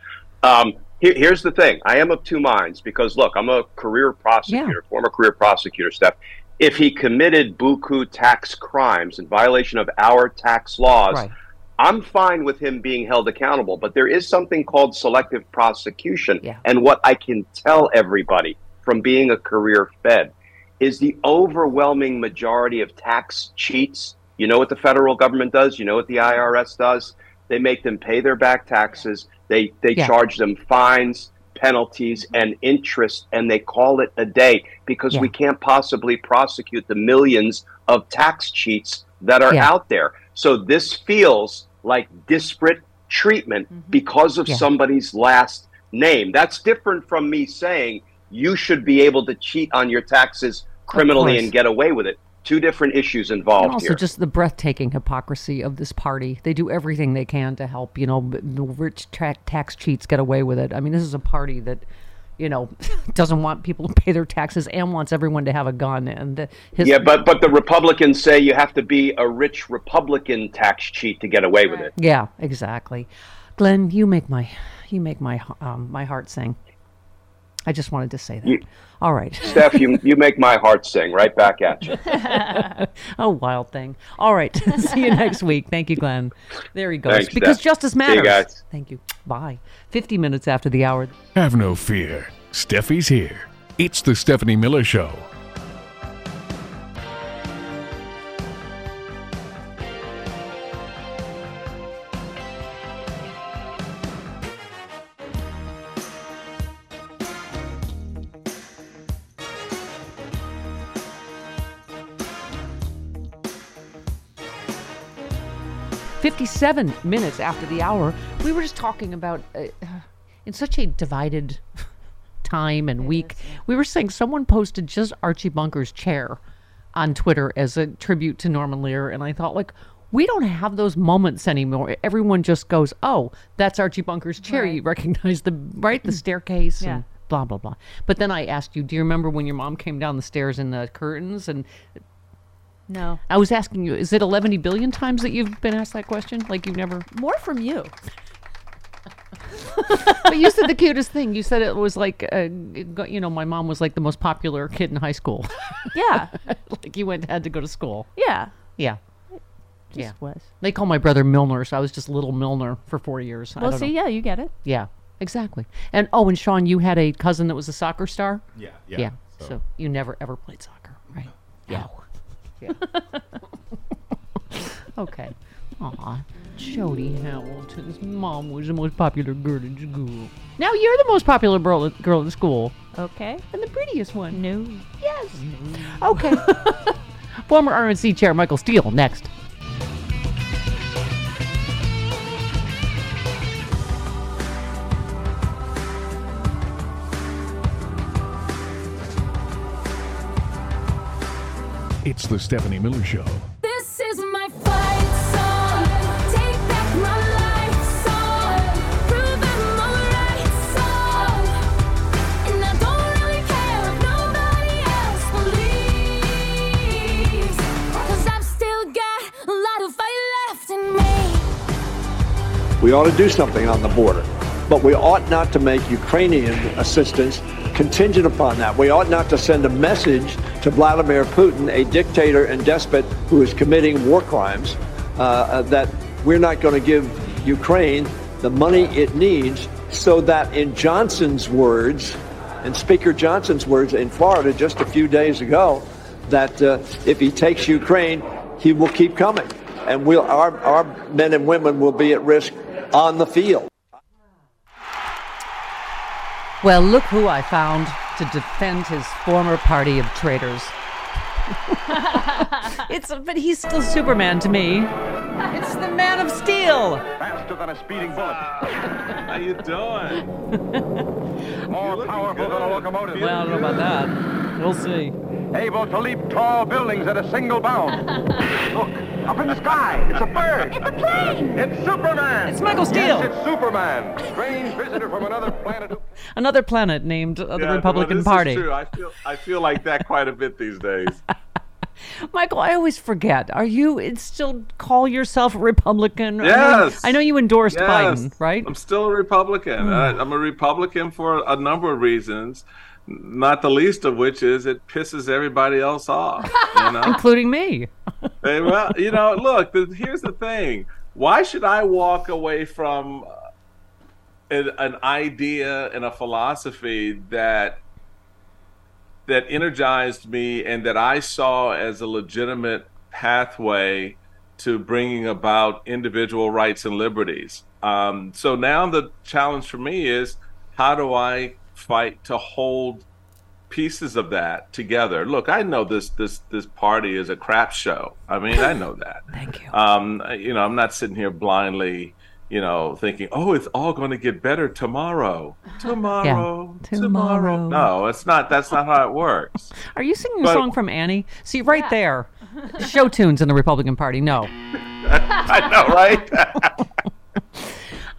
Um, here, here's the thing: I am of two minds because look, I'm a career prosecutor, former career prosecutor, Steph. If he committed buku tax crimes in violation of our tax laws, Right. I'm fine with him being held accountable. But there is something called selective prosecution, Yeah. and what I can tell everybody from being a career Fed is the overwhelming majority of tax cheats. You know what the federal government does. You know what the IRS does. They make them pay their back taxes. They they Yeah. charge them fines, penalties, and interest, and they call it a day because Yeah. we can't possibly prosecute the millions of tax cheats that are Yeah. out there. So this feels like disparate treatment mm-hmm. because of somebody's last name. That's different from me saying you should be able to cheat on your taxes criminally and get away with it. Two different issues involved and also here. just the breathtaking hypocrisy of this party. They do everything they can to help, you know, the rich tax cheats get away with it. I mean, this is a party that, you know, [laughs] doesn't want people to pay their taxes and wants everyone to have a gun. And the, his, yeah, but but the Republicans say you have to be a rich Republican tax cheat to get away with it. yeah, exactly. Glenn, you make my you make my um, my heart sing. I just wanted to say that. You- All right. Steph, you you make my heart sing right back at you. [laughs] a wild thing. All right. [laughs] See you next week. Thank you, Glenn. There he goes. Thanks, because Steph. justice See you matters. guys. Thank you. Bye. 50 minutes after the hour. Have no fear. Steffi's here. It's the Stephanie Miller Show. Fifty-seven minutes after the hour, we were just talking about uh, in such a divided [laughs] time and week. We were saying someone posted just Archie Bunker's chair on Twitter as a tribute to Norman Lear, and I thought like. We don't have those moments anymore. Everyone just goes, "Oh, that's Archie Bunker's chair." You recognize the right the [laughs] staircase Yeah. and blah blah blah. But then I asked you, "Do you remember when your mom came down the stairs in the curtains?" And No. I was asking you, is it 11 billion times that you've been asked that question? Like you've never. More from you. but you said the cutest thing. You said it was like, uh, you know, my mom was like the most popular kid in high school. [laughs] Yeah. [laughs] like you went had to go to school. Yeah. Yeah. Just yeah. was. They call my brother Milner, so I was just little Milner for four years. I Well, don't see, know. yeah, you get it. Yeah, exactly. And oh, and Sean, you had a cousin that was a soccer star. Yeah, yeah, yeah. So, so- you never ever played soccer, right? Yeah. Yeah. [laughs] okay. Aw, Jody Hamilton's mom was the most popular girl in school. Now you're the most popular girl girl in school. Okay. And the prettiest one. No. Yes. Okay. [laughs] Former RNC chair Michael Steele next. It's the Stephanie Miller Show. This is my fight song. Take back my life song. Prove I'm alright song. And I don't really care if nobody else believes. Cause I've still got a lot of fight left in me. We ought to do something on the border, but we ought not to make Ukrainian assistance contingent upon that. We ought not to send a message to Vladimir Putin, a dictator and despot who is committing war crimes, uh, uh, that we're not going to give Ukraine the money it needs so that, in Johnson's words, and Speaker Johnson's words in Florida just a few days ago, that uh, if he takes Ukraine, he will keep coming. And we'll, our, our men and women will be at risk on the field. Well, look who I found to defend his former party of traitors. [laughs] it's but he's still Superman to me. It's the Man of Steel. Faster than a speeding bullet. [laughs] How you doing? [laughs] More powerful than a locomotive. Well, I don't know about that. We'll see. Able to leap tall buildings at a single bound. [laughs] Look, up in the sky. It's a bird. It's a plane. It's Superman. It's Michael Steele. Yes, it's Superman. Strange visitor from another planet. [laughs] Another planet named uh, the Yeah, Republican well, this Party. Is true. I feel I feel like that quite a bit these days. [laughs] Michael, I always forget. Are you still call yourself a Republican? I know- Yes. I know you endorsed Yes. Biden, right? I'm still a Republican. Hmm. I, I'm a Republican for a number of reasons, not the least of which is it pisses everybody else off. You know? [laughs] Including me. [laughs] Hey, well, you know, look, the, here's the thing. Why should I walk away from uh, an, an idea and a philosophy that that energized me and that I saw as a legitimate pathway to bringing about individual rights and liberties? Um, so now the challenge for me is how do I fight to hold pieces of that together. Look, I know this this this party is a crap show. I mean, I know that. [laughs] Thank you. Um, you know, I'm not sitting here blindly, you know, thinking, "Oh, it's all going to get better tomorrow." [laughs] Tomorrow, tomorrow. No, it's not. That's not how it works. [laughs] Are you singing a song from Annie? See, right there. Show tunes in the Republican Party. No. I know, right?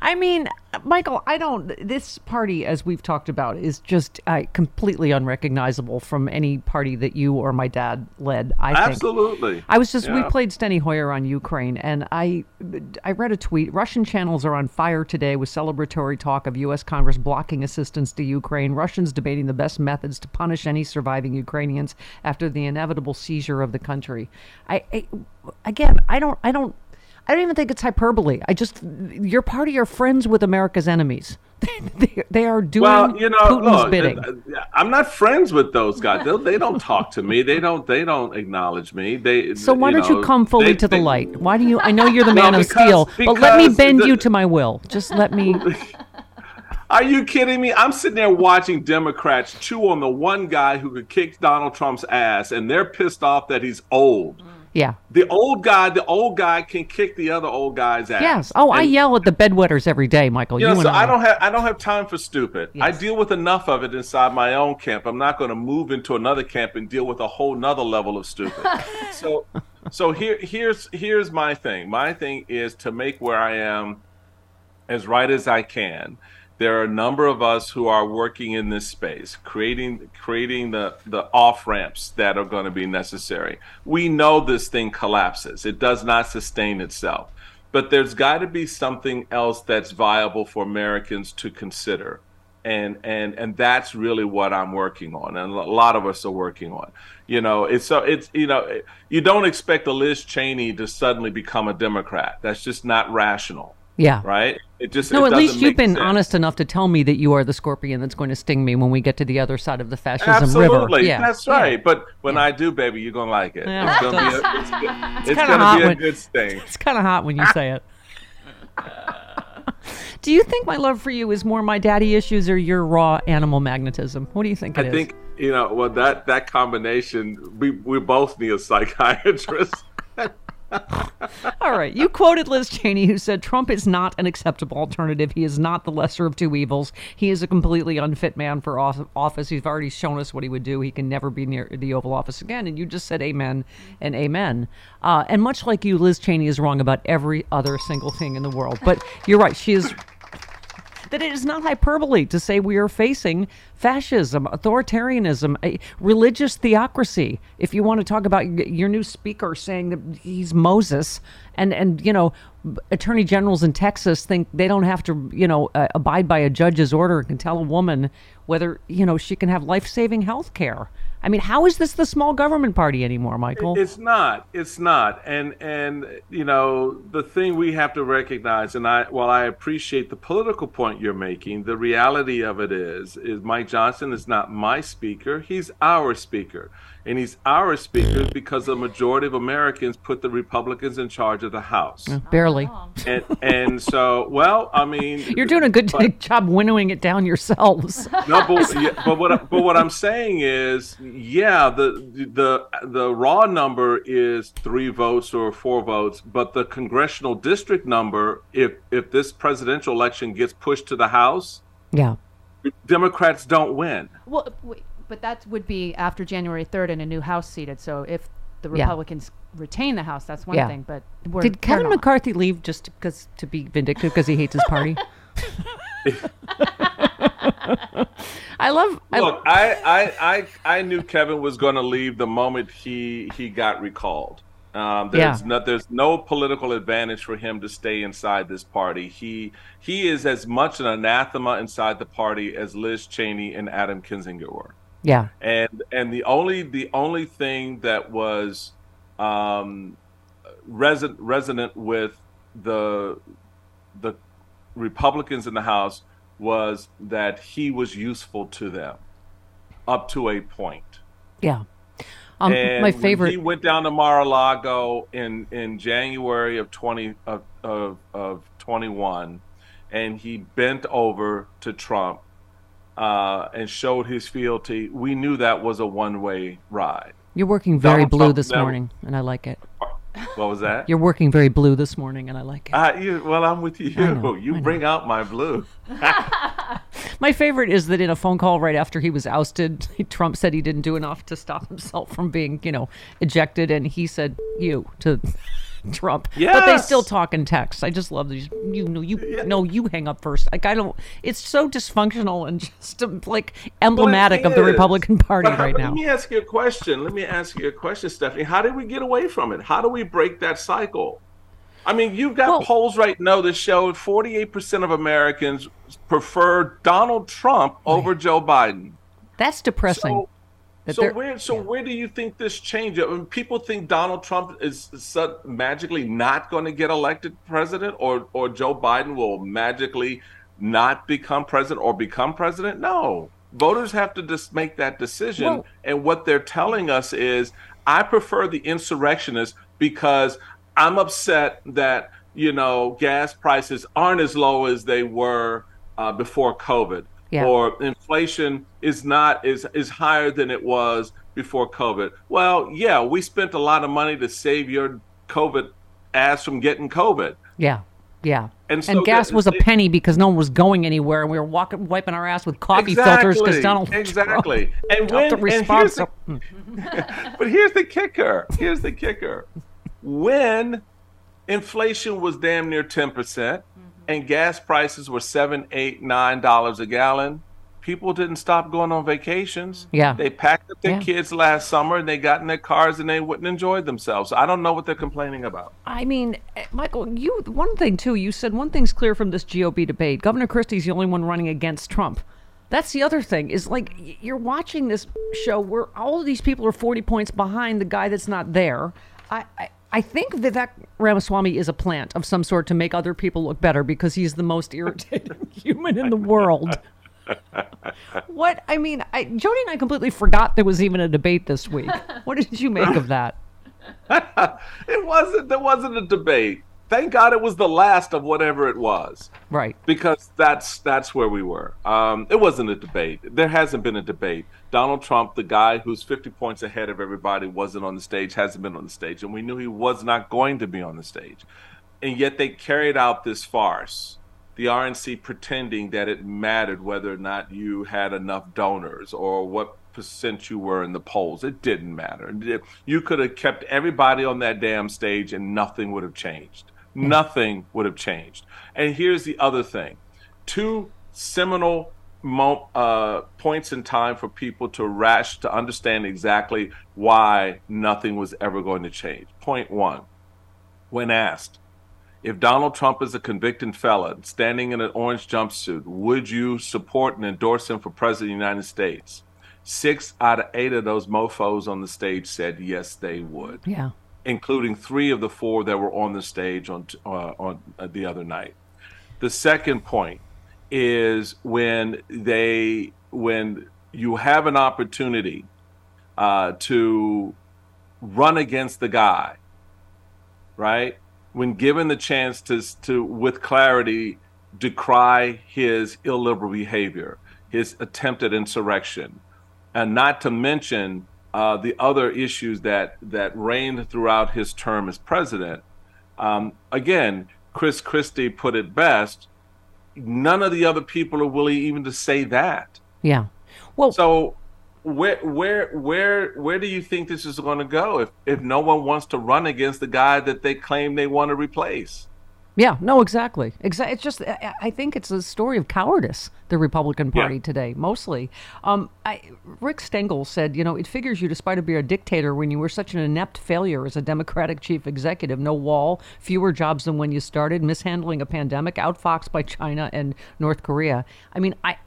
I mean, Michael, I don't. This party, as we've talked about, is just uh, completely unrecognizable from any party that you or my dad led. I think. Absolutely. I was just we played Steny Hoyer on Ukraine, and I I read a tweet. Russian channels are on fire today with celebratory talk of U.S. Congress blocking assistance to Ukraine. Russians debating the best methods to punish any surviving Ukrainians after the inevitable seizure of the country. I, I again, I don't, I don't. I don't even think it's hyperbole. I just, your party your friends with America's enemies. [laughs] they, they are doing well, you know, Putin's look, bidding. uh, uh, I'm not friends with those guys. They, they don't talk to me. They don't. They don't acknowledge me. They. So why don't know, you come fully they- to the light? Why do you? I know you're the [laughs] No, man of steel, but let me bend the- you to my will. Just let me. [laughs] Are you kidding me? I'm sitting there watching Democrats chew on the one guy who could kick Donald Trump's ass, and they're pissed off that he's old. Yeah. The old guy, the old guy can kick the other old guy's ass. Yes. Oh, I yell at the bedwetters every day, Michael. You You, know, and so I don't have I don't have time for stupid. I deal with enough of it inside my own camp. I'm not going to move into another camp and deal with a whole nother level of stupid. [laughs] so, so here here's here's my thing. My thing is to make where I am as right as I can. There are a number of us who are working in this space, creating creating the the off ramps that are going to be necessary. We know this thing collapses; it does not sustain itself. But there's got to be something else that's viable for Americans to consider, and and and that's really what I'm working on, and a lot of us are working on. You know, it's so it's you know you don't expect a Liz Cheney to suddenly become a Democrat. That's just not rational. Yeah. Right. It just No, it at least you've been sense. honest enough to tell me that you are the scorpion that's going to sting me when we get to the other side of the fascism river. Absolutely, Yeah. that's right. But when I do, baby, you're gonna like it. Yeah, it's gonna be a, [laughs] it's- it's, good- It's it's kinda gonna hot be a when- good thing. [laughs] It's kind of hot when you say it. [laughs] Do you think my love for you is more my daddy issues or your raw animal magnetism? What do you think it I is? think you know. Well, that that combination, we we both need a psychiatrist. All right. You quoted Liz Cheney, who said Trump is not an acceptable alternative. He is not the lesser of two evils. He is a completely unfit man for office. He's already shown us what he would do. He can never be near the Oval Office again. And you just said amen and amen. Uh, and much like you, Liz Cheney is wrong about every other single thing in the world. But you're right. She is that it is not hyperbole to say we are facing fascism, authoritarianism, religious theocracy. If you want to talk about your new speaker saying that he's Moses, and and you know, attorney generals in Texas think they don't have to you know uh, abide by a judge's order and can tell a woman whether you know she can have life saving health care. I mean, how is this the small government party anymore, Michael? It's not. It's not. And and you know the thing we have to recognize, and I while I appreciate the political point you're making, the reality of it is is Mike Johnson is not my speaker. He's our speaker, and he's our speaker because the majority of Americans put the Republicans in charge of the House. Barely. And and so well, I mean, [laughs] You're doing a good but- job winnowing it down yourselves. [laughs] no, but, yeah, but what I- but what I'm saying is, yeah, the the the raw number is three votes or four votes, but the congressional district number, if if this presidential election gets pushed to the House, yeah. Democrats don't win. Well, wait, but that would be after January 3rd and a new House seated. So if the Yeah. Republicans retain the House, that's one Yeah. thing. But we're, Did they're Kevin not. McCarthy leave just because to be vindictive because he hates his party? [laughs] I love. Look, I, I I I knew Kevin was going to leave the moment he he got recalled. Um, there's Yeah. no there's no political advantage for him to stay inside this party. He he is as much an anathema inside the party as Liz Cheney and Adam Kinzinger were. Yeah. And and the only the only thing that was um, reson, resonant with the the Republicans in the House was that he was useful to them up to a point. Yeah. Um, and my favorite. he went down to Mar-a-Lago in in January of twenty of of, of twenty one, and he bent over to Trump uh, and showed his fealty. We knew that was a one way ride. You're working very Donald blue Trump this morning, and I like it. What was that? You're working very blue this morning, and I like it. Uh, you, well, I'm with you. Know, you bring out my blue. [laughs] My favorite is that in a phone call right after he was ousted, [laughs] Trump said he didn't do enough to stop himself from being, you know, ejected, and he said "you" to [laughs] Trump. But they still talk in text. I just love these. You know, you no, you hang up first. Like I don't. It's so dysfunctional and [laughs] just um, like emblematic of the Well. Republican Party how- right now. Let me ask you a question. Let me ask you a question, Stephanie. How did we get away from it? How do we break that cycle? I mean, you've got polls right now that show 48% of Americans prefer Donald Trump over Joe Biden. That's depressing. So, so where so where do you think this change? I mean, people think Donald Trump is so magically not going to get elected president, or or Joe Biden will magically not become president or become president. No, voters have to just make that decision. Well- and what they're telling us is, I prefer the insurrectionists because I'm upset that you know gas prices aren't as low as they were uh, before COVID Yeah. or inflation is not is is higher than it was before COVID. Well, yeah, we spent a lot of money to save your COVID ass from getting COVID. Yeah, yeah. And so gas the- was a penny because no one was going anywhere, and we were walking, wiping our ass with coffee filters because Exactly, Donald exactly. Trump [laughs] And when- the and response. here's [laughs] hmm. But here's the kicker. Here's the kicker. When inflation was damn near ten percent mm-hmm. And gas prices were seven, eight, nine dollars a gallon, people didn't stop going on vacations. Yeah. They packed up their Yeah. kids last summer and they got in their cars and they wouldn't enjoy themselves. I don't know what they're complaining about. I mean, eh, Michael, you one thing too. You said one thing's clear from this GOP debate: Governor Christie's the only one running against Trump. That's the other thing. Is like you're watching this show where all of these people are 40 points behind the guy that's not there. I. I I think Vivek Ramaswamy is a plant of some sort to make other people look better because he's the most irritating [laughs] human in the world. [laughs] What I mean, I, Jody and I completely forgot there was even a debate this week. What did you make of that? [laughs] It wasn't there wasn't a debate. Thank God it was the last of whatever it was. Right. because that's that's where we were. Um, it wasn't a debate. There hasn't been a debate. Donald Trump, the guy who's 50 points ahead of everybody, wasn't on the stage, hasn't been on the stage, and we knew he was not going to be on the stage. And yet they carried out this farce. The RNC pretending that it mattered whether or not you had enough donors or what percent you were in the polls. It didn't matter. You could have kept everybody on that damn stage and nothing would have changed. Nothing would have changed. And here's the other thing two seminal mo- uh, points in time for people to rash to understand exactly why nothing was ever going to change. Point one when asked, if Donald Trump is a convicted felon standing in an orange jumpsuit, would you support and endorse him for president of the United States? Six out of eight of those mofos on the stage said yes, they would Yeah. Including three of the four that were on the stage on uh, on uh, the other night. The second point is when they when you have an opportunity uh, to run against the guy, right? When given the chance to to with clarity decry his illiberal behavior, his attempted insurrection, and not to mention uh, the other issues that that reigned throughout his term as president. Um, again, Chris Christie put it best. None of the other people are willing even to say that. Yeah. Well, so where where where where do you think this is going to go if if no one wants to run against the guy that they claim they want to replace? Yeah, no, exactly. Exactly. It's just, I think it's a story of cowardice, the Republican Party today, mostly. Um, I, Rick Stengel said, you know, it figures you, despite of being a dictator, when you were such an inept failure as a Democratic chief executive, no wall, fewer jobs than when you started, mishandling a pandemic, outfoxed by China and North Korea. I mean, I,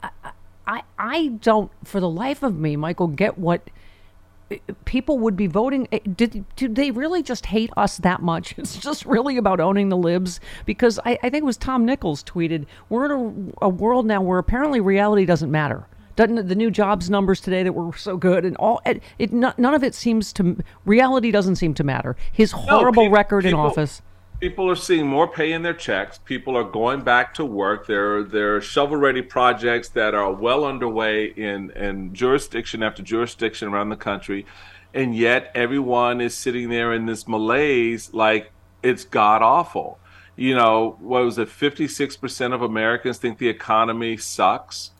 I, I don't, for the life of me, Michael, get what people would be voting eh, did, did they really just hate us that much? [laughs] It's just really about owning the libs because i, I think it was tom nichols tweeted we're in a, a world now where apparently reality doesn't matter. Doesn't the new jobs numbers today that were so good and all it, it none of it seems to reality doesn't seem to matter. His horrible peop- record in people- office People are seeing more pay in their checks. People are going back to work. There, there are shovel-ready projects that are well underway in, in jurisdiction after jurisdiction around the country, and yet everyone is sitting there in this malaise, like it's god awful. You know, what was it? Fifty-six percent of Americans think the economy sucks.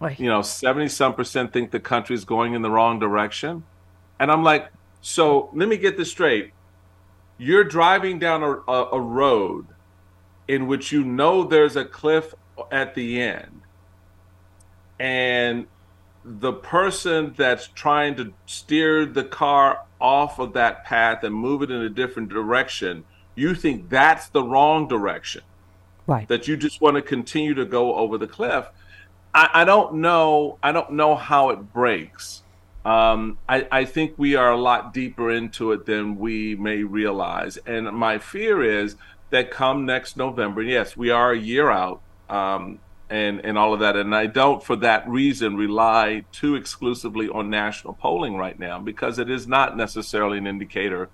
Right. You know, seventy some percent think the country is going in the wrong direction, and I'm like, so let me get this straight you're driving down a, a, a road in which you know there's a cliff at the end, and the person that's trying to steer the car off of that path and move it in a different direction, you think that's the wrong direction. Right. That you just want to continue to go over the cliff. I, I don't know. I don't know how it breaks. Um, I, I think we are a lot deeper into it than we may realize. And my fear is that come next November, yes, we are a year out. Um, and and all of that. And I don't, for that reason, rely too exclusively on national polling right now because it is not necessarily an indicator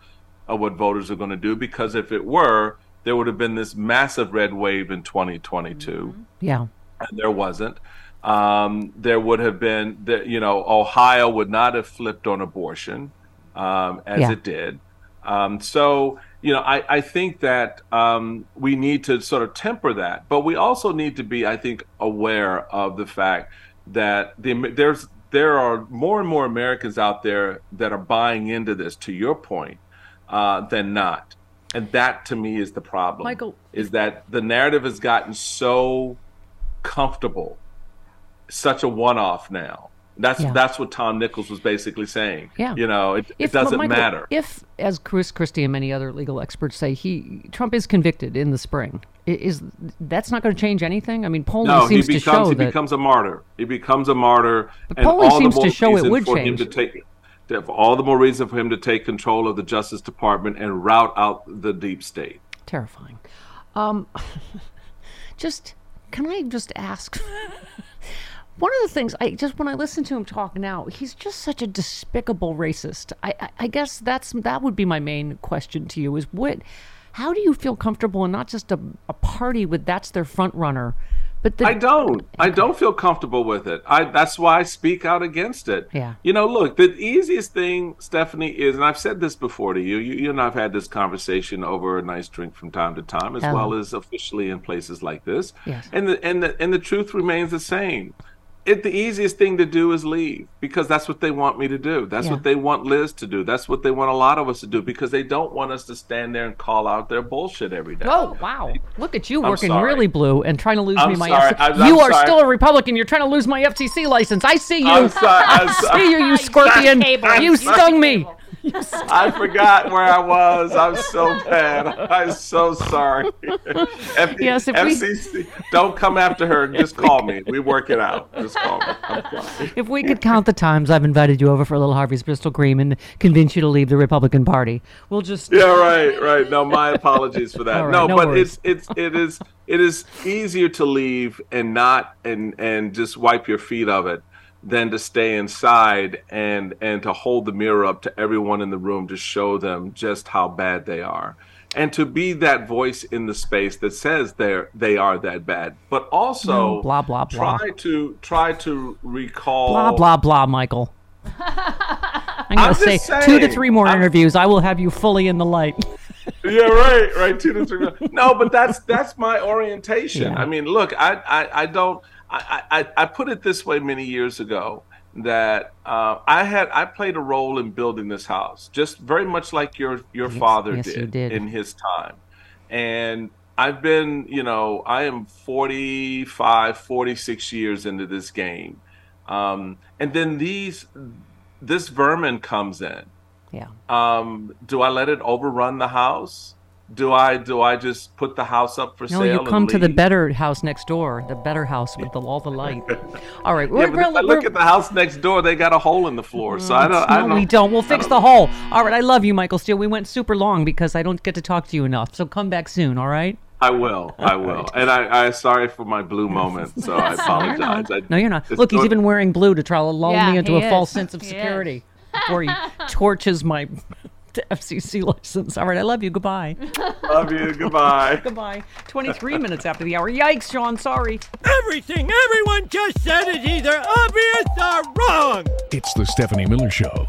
of what voters are going to do. Because if it were, there would have been this massive red wave in 2022, Yeah. and there wasn't. Um, there would have been, the, you know, Ohio would not have flipped on abortion um, as Yeah. it did. Um, so, you know, I, I think that um, we need to sort of temper that, but we also need to be, I think, aware of the fact that the there's there are more and more Americans out there that are buying into this. To your point, uh, than not, and that to me is the problem. Michael- is that the narrative has gotten so comfortable, such a one-off now. That's Yeah. that's what Tom Nichols was basically saying. Yeah. you know, it, it doesn't Michael, matter. If, as Chris Christie and many other legal experts say, he Trump is convicted in the spring, is that's not going to change anything? I mean, polling No, seems to becomes show he that. becomes a martyr. He becomes a martyr, But and polling all seems to show it would for him change. to take. to- for all the more reason for him to take control of the Justice Department and rout out the deep state. terrifying. Um, [laughs] just can I just ask? One of the things I just when I listen to him talk now, he's just such a despicable racist. I, I, I guess that's that would be my main question to you: is what? How do you feel comfortable in not just a, a party with that's their front runner, but the, I don't. I don't feel comfortable with it. I that's why I speak out against it. Yeah. You know, look, the easiest thing, Stephanie, is, and I've said this before to you. You, you and I've had this conversation over a nice drink from time to time, as Hello. well as officially in places like this. Yes. And the and the and the truth remains the same. It the easiest thing to do is leave because that's what they want me to do. That's Yeah. what they want Liz to do. That's what they want a lot of us to do because they don't want us to stand there and call out their bullshit every day. Oh wow! Look at you I'm working sorry. really blue and trying to lose I'm me my. sorry. FCC. I'm- I'm you are sorry. still a Republican. You're trying to lose my FCC license. I see you. I'm sorry. I'm [laughs] I see you, you scorpion. You stung me. [laughs] I forgot where I was. I'm so bad. I'm so sorry. [laughs] F- Yes, if we- FCC, don't come after her. Just call me. We work it out. Just call me. If we could count the times I've invited you over for a little Harvey's Bristol Cream and convince you to leave the Republican Party, we'll just. Yeah, right, right. No, my apologies for that. Right, no, no but worries. it's it's it is it is easier to leave and not and and just wipe your feet of it than to stay inside and and to hold the mirror up to everyone in the room to show them just how bad they are. And to be that voice in the space that says they're they are that bad, but also No, blah, blah, blah. try to try to recall Blah blah blah, Michael. I'm [laughs] I'm gonna say just two to three more interviews. I will have you fully in the light. [laughs] yeah, right, right. Two to three. No, but that's that's my orientation. Yeah. I mean, look, I I, I don't. I, I I put it this way many years ago that uh, I had I played a role in building this house, just very much like your your father yes, did, did. in his time, and. I've been, you know, I am 45, 46 years into this game. Um, and then these, this vermin comes in Yeah. um, do I let it overrun the house? Do I do I just put the house up for No, sale? No, you and come to the better house next door, the better house with the, all the light. [laughs] All right, Yeah, we're, but we're, if I look we're- at the house next door, they got a hole in the floor. So I mm, don't. I no, don't we don't. We'll fix I the hole. All right, I love you, Michael Steele. We went super long because I don't get to talk to you enough. So come back soon, all right? I will. I will. And I, I sorry for my blue [laughs] moment. So I apologize. I, No, you're not. Look, he's even wearing blue to try to lull Yeah, me into he a false sense of He security [laughs] before he torches my [laughs] FCC license. All right, I love you. Goodbye. [laughs] Love you. Goodbye. [laughs] Goodbye. 23 minutes after the hour. Yikes, Sean. Sorry. Everything everyone just said is either obvious or wrong. It's the Stephanie Miller Show.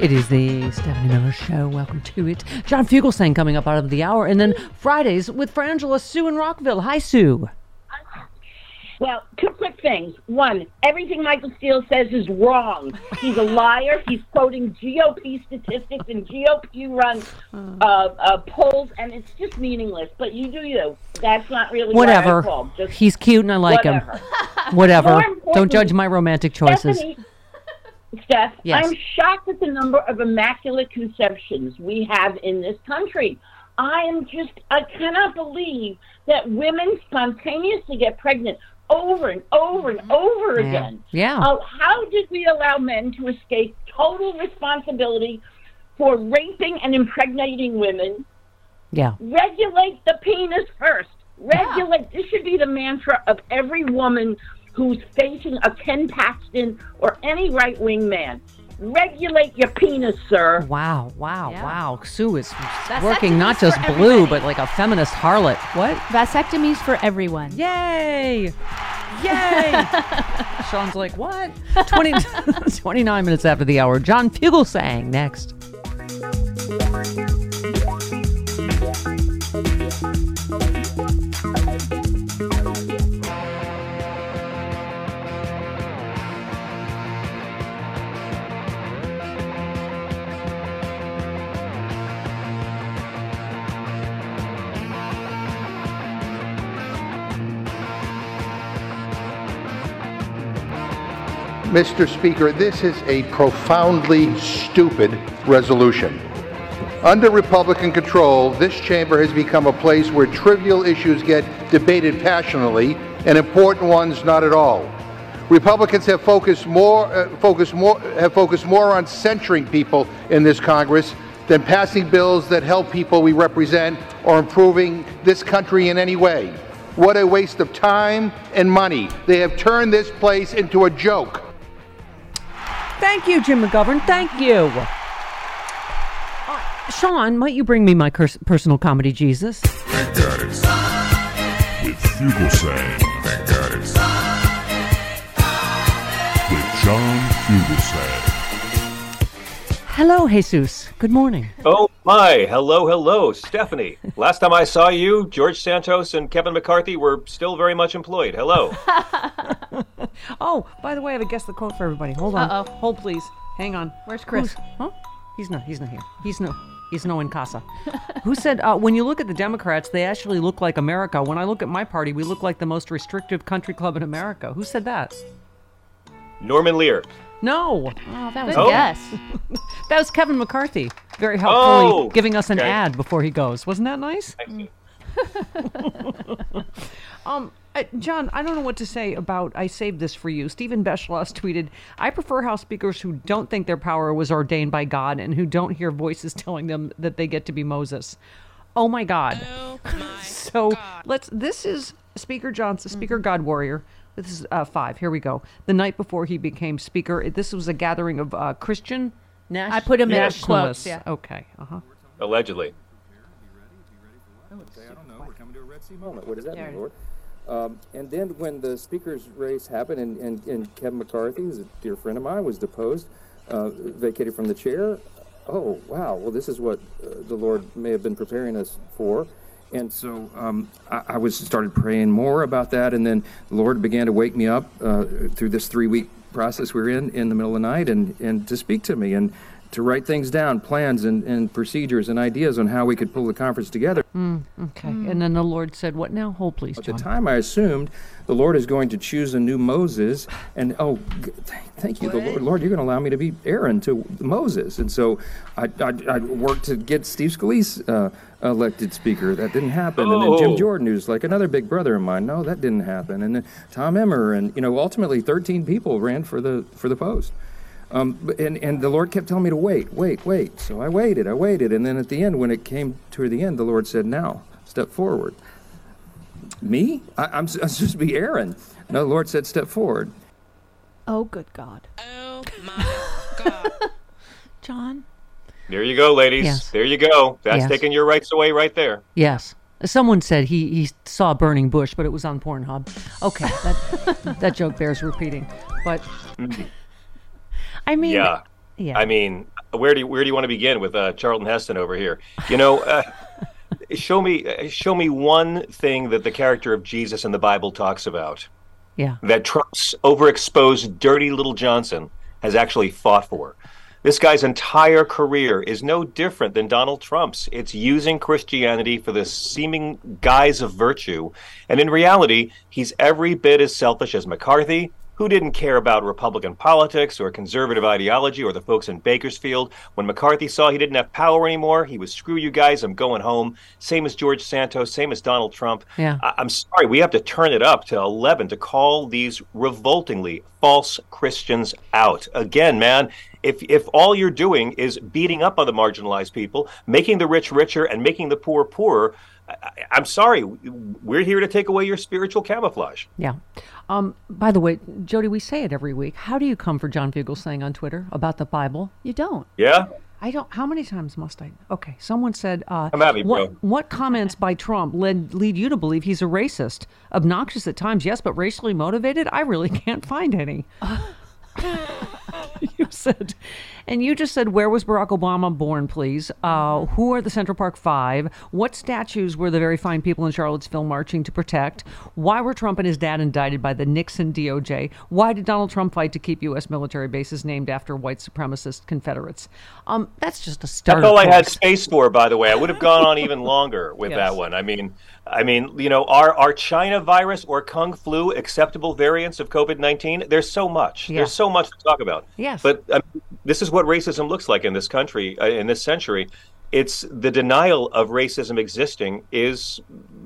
It is the Stephanie Miller Show. Welcome to it. John Fugelsang coming up out of the hour. And then Fridays with Frangela Sue in Rockville. Hi, Sue. Well, two quick things. One, everything Michael Steele says is wrong. He's a liar. He's quoting GOP statistics and GOP run uh, uh, polls, and it's just meaningless. But you do you. That's not really Whatever. called. Just He's cute and I like whatever. him. Whatever. Don't judge my romantic choices. Stephanie, Steph, Yes. I'm shocked at the number of immaculate conceptions we have in this country. I am just, I cannot believe that women spontaneously get pregnant over and over and over Yeah. again. Yeah. Uh, how did we allow men to escape total responsibility for raping and impregnating women? Yeah. Regulate the penis first. Regulate. This should be the mantra of every woman who's facing a Ken Paxton or any right wing man. Regulate your penis, sir. Wow, wow, wow. Sue is Vasectomies working not just blue, but like a feminist harlot. What? Vasectomies for everyone. Yay! Yay! [laughs] Sean's like, what? 20, [laughs] 29 minutes after the hour. John Fugelsang next. Mr. Speaker, this is a profoundly stupid resolution. Under Republican control, this chamber has become a place where trivial issues get debated passionately and important ones not at all. Republicans have focused more, uh, focused more, have focused more on censuring people in this Congress than passing bills that help people we represent or improving this country in any way. What a waste of time and money. They have turned this place into a joke. Thank you, Jim McGovern. Thank you. Uh, Sean, might you bring me my curs- personal comedy Jesus? Thank God it's with Fugelsang. Thank God it's with John Fugelsang. Hello, Jesus. Good morning. Oh my, hello, hello, Stephanie. Last time I saw you, George Santos and Kevin McCarthy were still very much employed. Hello. [laughs] Oh, by the way, I have a guess the quote for everybody. Hold on. Uh-oh. Hold, please. Hang on. Where's Chris? Who's- huh? He's not. He's not here. He's no. He's no in casa. [laughs] Who said uh, when you look at the Democrats, they actually look like America? When I look at my party, we look like the most restrictive country club in America. Who said that? Norman Lear. No. Oh, that was Oh. a guess. [laughs] That was Kevin McCarthy. Very helpfully Oh, giving us an okay. ad before he goes. Wasn't that nice? [laughs] um, uh, John, I don't know what to say about. I saved this for you. Stephen Beschloss tweeted, "I prefer House speakers who don't think their power was ordained by God and who don't hear voices telling them that they get to be Moses." Oh my God! [laughs] so let's. This is Speaker Johnson, Speaker God Warrior. This is uh, five. Here we go. The night before he became Speaker, this was a gathering of uh, Christian. Nas- I put him in nationalists. quotes, yeah. Okay. Uh huh. Allegedly. I don't know. We're coming to a Red Sea moment. What does that mean, Lord? Um, and then when the speaker's race happened and, and, and Kevin McCarthy, who's a dear friend of mine, was deposed, uh, vacated from the chair, oh, wow, well, this is what uh, the Lord may have been preparing us for. And so um, I, I was started praying more about that, and then the Lord began to wake me up uh, through this three-week process we're in in the middle of the night, and, and to speak to me. And to write things down, plans and, and procedures and ideas on how we could pull the conference together. Mm, okay. And then the Lord said, "What now? Hold, please, At the time, I assumed the Lord is going to choose a new Moses, and oh, g- th- thank you, the Lord. Lord, you're going to allow me to be Aaron to Moses, and so I, I, I worked to get Steve Scalise uh, elected speaker. That didn't happen, and then Jim Oh. Jordan, who's like another big brother of mine. No, that didn't happen, and then Tom Emmer, and you know, ultimately, 13 people ran for the for the post. Um, and, and the Lord kept telling me to wait, wait, wait. So I waited, I waited. And then at the end, when it came to the end, the Lord said, Now, step forward. Me? I, I'm, s- [laughs] I'm supposed to be Aaron. No, the Lord said, Step forward. Oh, good God. Oh, my God. [laughs] John. There you go, ladies. Yes. There you go. That's Yes. taking your rights away right there. Yes. Someone said he, he saw a burning bush, but it was on Pornhub. Okay, that [laughs] that joke bears repeating. But I mean, yeah. yeah. I mean, where do you, where do you want to begin with uh, Charlton Heston over here? You know, uh, [laughs] show me uh, show me one thing that the character of Jesus in the Bible talks about Yeah. that Trump's overexposed, dirty little Johnson has actually fought for. This guy's entire career is no different than Donald Trump's. It's using Christianity for the seeming guise of virtue. And in reality, he's every bit as selfish as McCarthy, who didn't care about Republican politics or conservative ideology or the folks in Bakersfield. When McCarthy saw he didn't have power anymore, he was screw you guys, I'm going home. Same as George Santos, same as Donald Trump. Yeah. I- I'm sorry, we have to turn it up to 11 to call these revoltingly false Christians out. Again, man, if if all you're doing is beating up on the marginalized people, making the rich richer and making the poor poorer, I, I'm sorry, we're here to take away your spiritual camouflage. Yeah. Um, by the way, Jody, we say it every week. How do you come for John Fugelsang on Twitter about the Bible? You don't. Yeah? I don't. How many times must I? Okay. Someone said, uh, Come at me, what, bro. what comments by Trump led lead you to believe he's a racist? Obnoxious at times, yes, but racially motivated? I really can't find any. [laughs] you said, and you just said, where was Barack Obama born, please? Uh, who are the Central Park Five? What statues were the very fine people in Charlottesville marching to protect? Why were Trump and his dad indicted by the Nixon DOJ? Why did Donald Trump fight to keep U.S. military bases named after white supremacist Confederates? Um, that's just a start. That's all I had space for, by the way. I would have gone on even [laughs] longer with Yes. that one. I mean, I mean, you know, are are China virus or Kung flu acceptable variants of COVID nineteen? There's so much. Yeah. There's so much to talk about. Yes. But um, this is what racism looks like in this country uh, in this century. It's the denial of racism existing is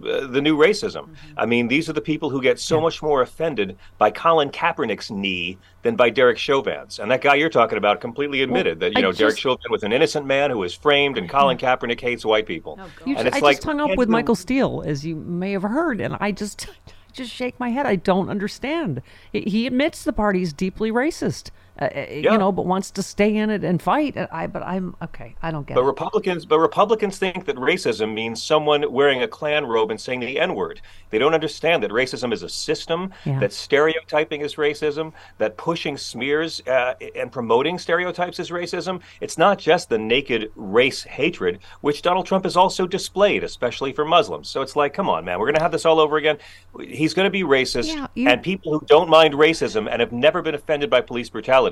uh, the new racism. Mm-hmm. I mean, these are the people who get so much more offended by Colin Kaepernick's knee than by Derek Chauvin's. And that guy you're talking about completely admitted that you I know Derek just- Chauvin was an innocent man who was framed, and Colin Kaepernick hates white people. You and ju- it's I like just hung up with you- Michael Steele, as you may have heard, and I just, [laughs] just shake my head. I don't understand. He- He admits the party's deeply racist, uh, uh, Yeah. you know, but wants to stay in it and fight. I, but I'm okay. I don't get But it. Republicans, but Republicans think that racism means someone wearing a Klan robe and saying the N word. They don't understand that racism is a system. Yeah. That stereotyping is racism. That pushing smears uh, and promoting stereotypes is racism. It's not just the naked race hatred, which Donald Trump has also displayed, especially for Muslims. So it's like, come on, man, we're going to have this all over again. He's going to be racist, Yeah, you- and people who don't mind racism and have never been offended by police brutality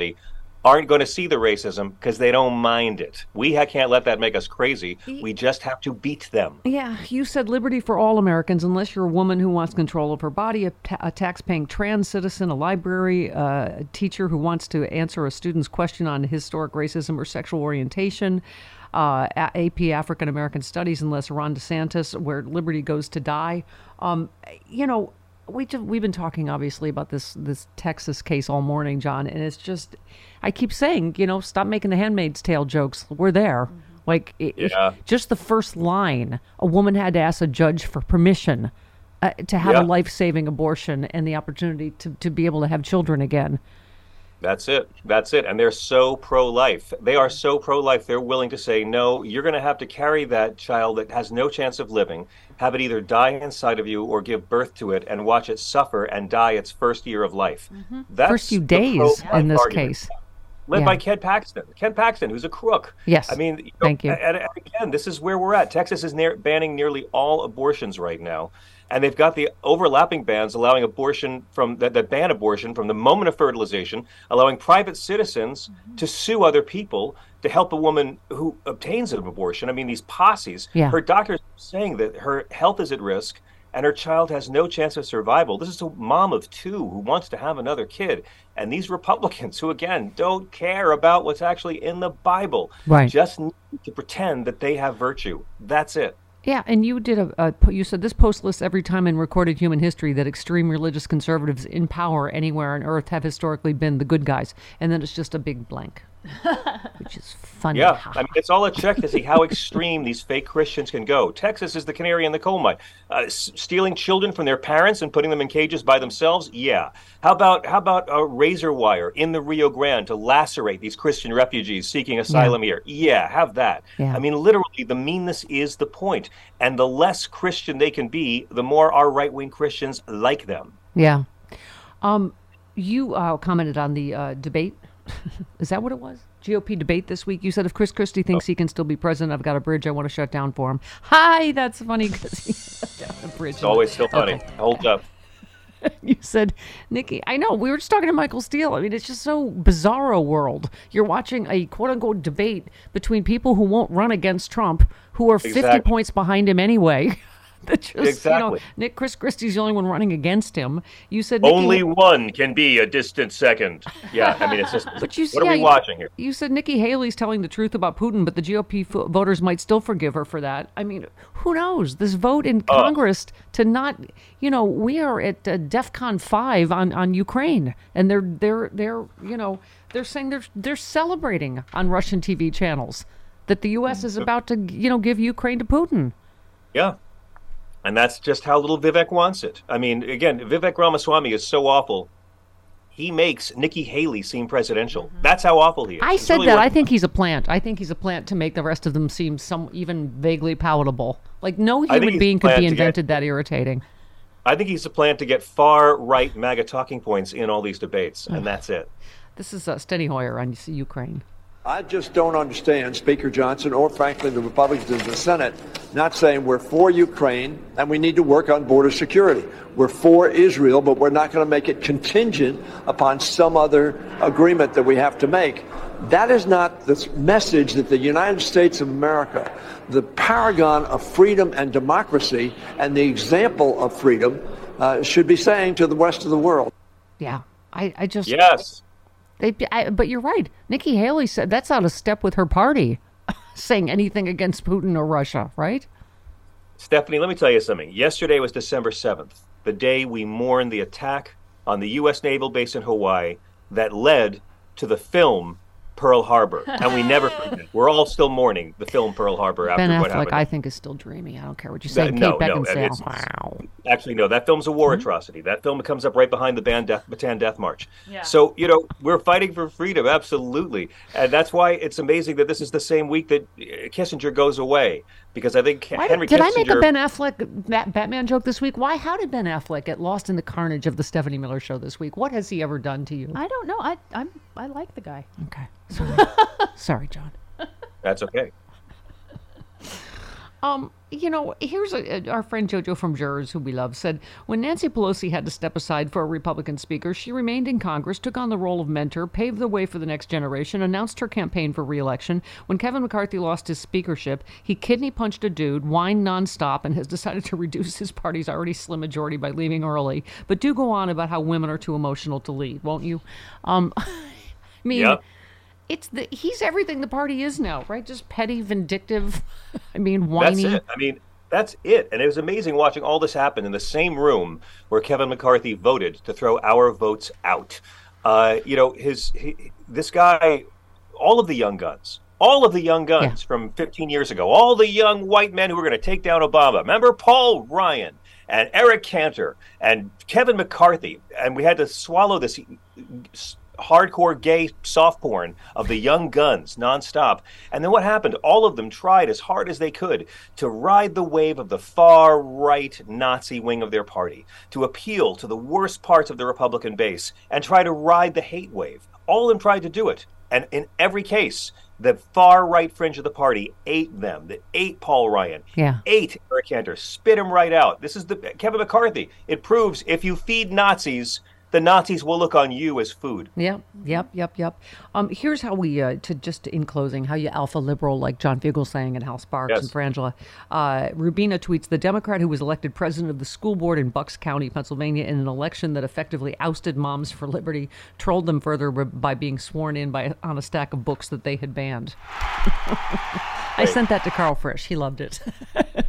aren't going to see the racism because they don't mind it. We ha- can't let that make us crazy. We just have to beat them. Yeah, you said liberty for all Americans, unless you're a woman who wants control of her body, a, ta- a tax-paying trans citizen, a library, uh, a teacher who wants to answer a student's question on historic racism or sexual orientation, uh, AP African American Studies, unless Ron DeSantis, where liberty goes to die. Um, you know, we just, we've been talking obviously about this this Texas case all morning, John, and it's just I keep saying, you know, stop making the Handmaid's Tale jokes. We're there. Like it, it- Yeah. just the first line, a woman had to ask a judge for permission uh, to have Yeah. a life-saving abortion and the opportunity to, to be able to have children again. That's it. That's it. And they're so pro life. They are mm. so pro life. They're willing to say, no, you're going to have to carry that child that has no chance of living, have it either die inside of you or give birth to it and watch it suffer and die its first year of life. Mm-hmm. That's First few days in this argument. case. led Yeah. by Ken Paxton. Ken Paxton, who's a crook. Yes. I mean, you know, Thank you. And, and again, this is where we're at. Texas is near, banning nearly all abortions right now, and they've got the overlapping bans allowing abortion from that, that ban abortion from the moment of fertilization, allowing private citizens Mm-hmm. to sue other people to help a woman who obtains an abortion. I mean, these posses. Yeah. Her doctors saying that her health is at risk and her child has no chance of survival. This is a mom of two who wants to have another kid. And these Republicans, who again don't care about what's actually in the Bible, Right. just need to pretend that they have virtue. That's it. Yeah, and you did a, a you said this post lists every time in recorded human history that extreme religious conservatives in power anywhere on earth have historically been the good guys, and then it's just a big blank, which is funny. Yeah, I mean, it's all a check to see how [laughs] extreme these fake Christians can go. Texas is the canary in the coal mine. Uh, s- stealing children from their parents and putting them in cages by themselves. Yeah. How about how about a razor wire in the Rio Grande to lacerate these Christian refugees seeking asylum here? Yeah, have that. Yeah. I mean, literally, the meanness is the point, and the less Christian they can be, the more our right wing Christians like them. Yeah. Um, you uh, commented on the uh, debate. Is that what it was? GOP debate this week. You said if Chris Christie thinks he can still be president, I've got a bridge I want to shut down for him. Hi, that's funny because he shut bridge. It's always still funny. Okay. Hold up. [laughs] You said, Nikki, I know. We were just talking to Michael Steele. I mean, it's just so bizarro world. You're watching a quote unquote debate between people who won't run against Trump, who are 50 points behind him anyway. [laughs] [laughs] that just, you know, Exactly. Nick Chris Christie's the only one running against him. You said Nikki, Only one can be a distant second. Yeah, I mean, it's just. [laughs] But you, what yeah, are we you- watching here? You said Nikki Haley's telling the truth about Putin, but the GOP fo- voters might still forgive her for that. I mean, who knows? This vote in Oh. Congress to not, you know, we are at uh, DEFCON five on on Ukraine, and they're they're they're you know they're saying they're they're celebrating on Russian TV channels that the U.S. is about to you know give Ukraine to Putin. Yeah. And that's just how little Vivek wants it. I mean, again, Vivek Ramaswamy is so awful. He makes Nikki Haley seem presidential. That's how awful he is. I It's said really that. I think he's a plant. I think he's a plant to make the rest of them seem some even vaguely palatable. Like no human being could be to get- invented that irritating. I think he's a plant to get far right MAGA talking points in all these debates, and that's it. This is uh, Steny Hoyer on Ukraine. I just don't understand Speaker Johnson or, frankly, the Republicans in the Senate not saying we're for Ukraine and we need to work on border security. We're for Israel, but we're not going to make it contingent upon some other agreement that we have to make. That is not the message that the United States of America, the paragon of freedom and democracy and the example of freedom, uh, should be saying to the rest of the world. Yeah, I, I just Yes. They, I, but you're right. Nikki Haley said that's out of step with her party, [laughs] saying anything against Putin or Russia, right? Stephanie, let me tell you something. Yesterday was December 7th, the day we mourned the attack on the U.S. naval base in Hawaii that led to the film Pearl Harbor. And we never [laughs] forget. We're all still mourning the film Pearl Harbor after ben what Affleck, happened. I think, is still dreamy. I don't care what you say. That- Kate no, no, Beckinsale. it's- wow. Actually, no. That film's a war Mm-hmm. atrocity. That film comes up right behind the band Death, Bataan Death March. Yeah. So you know we're fighting for freedom, absolutely, and that's why it's amazing that this is the same week that uh, Kissinger goes away because I think Why Henry did, did Kissinger. I make a Ben Affleck Bat- Batman joke this week? Why? How did Ben Affleck get lost in the carnage of the Stephanie Miller show this week? What has he ever done to you? I don't know. I I'm I like the guy. Okay. Sorry, [laughs] Sorry, John. That's okay. Um, you know, here's a, our friend JoJo from Jerz, who we love, said when Nancy Pelosi had to step aside for a Republican speaker, she remained in Congress, took on the role of mentor, paved the way for the next generation, announced her campaign for reelection. When Kevin McCarthy lost his speakership, he kidney punched a dude, whined nonstop, and has decided to [laughs] reduce his party's already slim majority by leaving early. But do go on about how women are too emotional to lead, won't you? Um, [laughs] I mean. Yep. It's the he's everything the party is now, right? Just petty, vindictive. [laughs] I mean, whiny. That's it. I mean, that's it. And it was amazing watching all this happen in the same room where Kevin McCarthy voted to throw our votes out. Uh, you know, his he, this guy, all of the young guns, all of the young guns from 15 years ago, all the young white men who were going to take down Obama. Remember Paul Ryan and Eric Cantor and Kevin McCarthy, and we had to swallow this hardcore gay soft porn of the young guns nonstop. And then what happened? All of them tried as hard as they could to ride the wave of the far right Nazi wing of their party, to appeal to the worst parts of the Republican base and try to ride the hate wave. All of them tried to do it. And in every case, the far right fringe of the party ate them. That ate Paul Ryan. Yeah. Ate Eric Cantor. Spit him right out. This is the Kevin McCarthy. It proves if you feed Nazis, the Nazis will look on you as food. Yep, yep, yep, yep. Um, here's how we uh, to just in closing, how you alpha liberal like John Fugelsang and Hal Sparks Yes. and Frangela. Uh, Rubina tweets: The Democrat who was elected president of the school board in Bucks County, Pennsylvania, in an election that effectively ousted Moms for Liberty, trolled them further by being sworn in by on a stack of books that they had banned. [laughs] I sent that to Carl Frisch. He loved it. [laughs]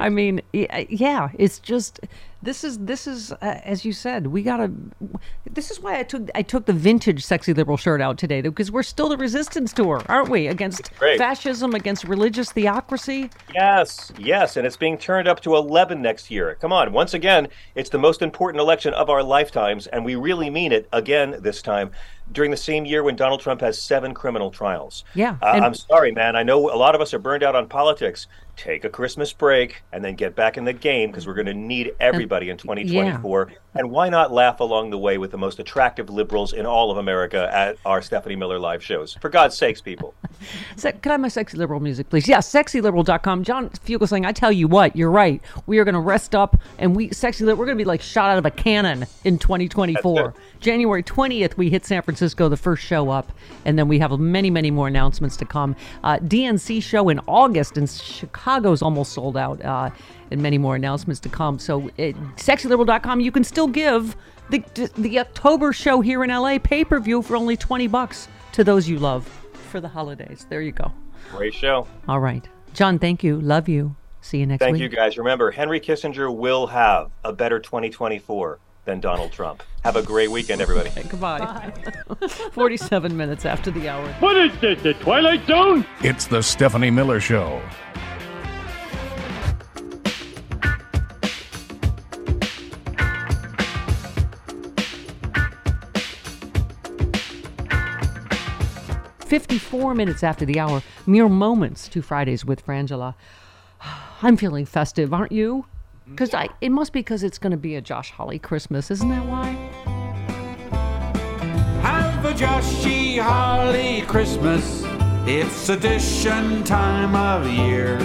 I mean, yeah, it's just this is this is uh, as you said, we gotta. This is why I took I took the vintage sexy liberal shirt out today because we're still the resistance tour, aren't we? Against fascism, against religious theocracy. Yes, yes, and it's being turned up to 11 next year. Come on, once again, it's the most important election of our lifetimes, and we really mean it again this time. during the same year when Donald Trump has seven criminal trials. Yeah, Uh, and- I'm sorry, man. I know a lot of us are burned out on politics. Take a Christmas break and then get back in the game because we're going to need everybody in 2024. And why not laugh along the way with the most attractive liberals in all of America at our Stephanie Miller live shows? For God's sakes, people. [laughs] Se- Can I have my sexy liberal music, please? Yeah, sexyliberal.com. John Fugelsang, I tell you what, you're right. We are going to rest up and we, sexy, we're going to be like shot out of a cannon in 2024. [laughs] January 20th, we hit San Francisco, the first show up, and then we have many, many more announcements to come. Uh, DNC show in August, and Chicago's almost sold out, uh, and many more announcements to come. So, uh, sexyliberal.com, you can still give the, the October show here in LA pay per view for only 20 bucks to those you love for the holidays. There you go. Great show. All right. John, thank you. Love you. See you next Thank week. Thank you, guys. Remember, Henry Kissinger will have a better 2024 than Donald Trump. Have a great weekend, everybody. [laughs] Goodbye. [laughs] 47 minutes after the hour. What is this, the Twilight Zone? It's the Stephanie Miller Show. Fifty-four minutes after the hour, mere moments to Fridays with Frangela. I'm feeling festive, aren't you? Because it must be because it's going to be a Josh Hawley Christmas, isn't that why? Have a Joshy Holly Christmas. It's sedition time of year.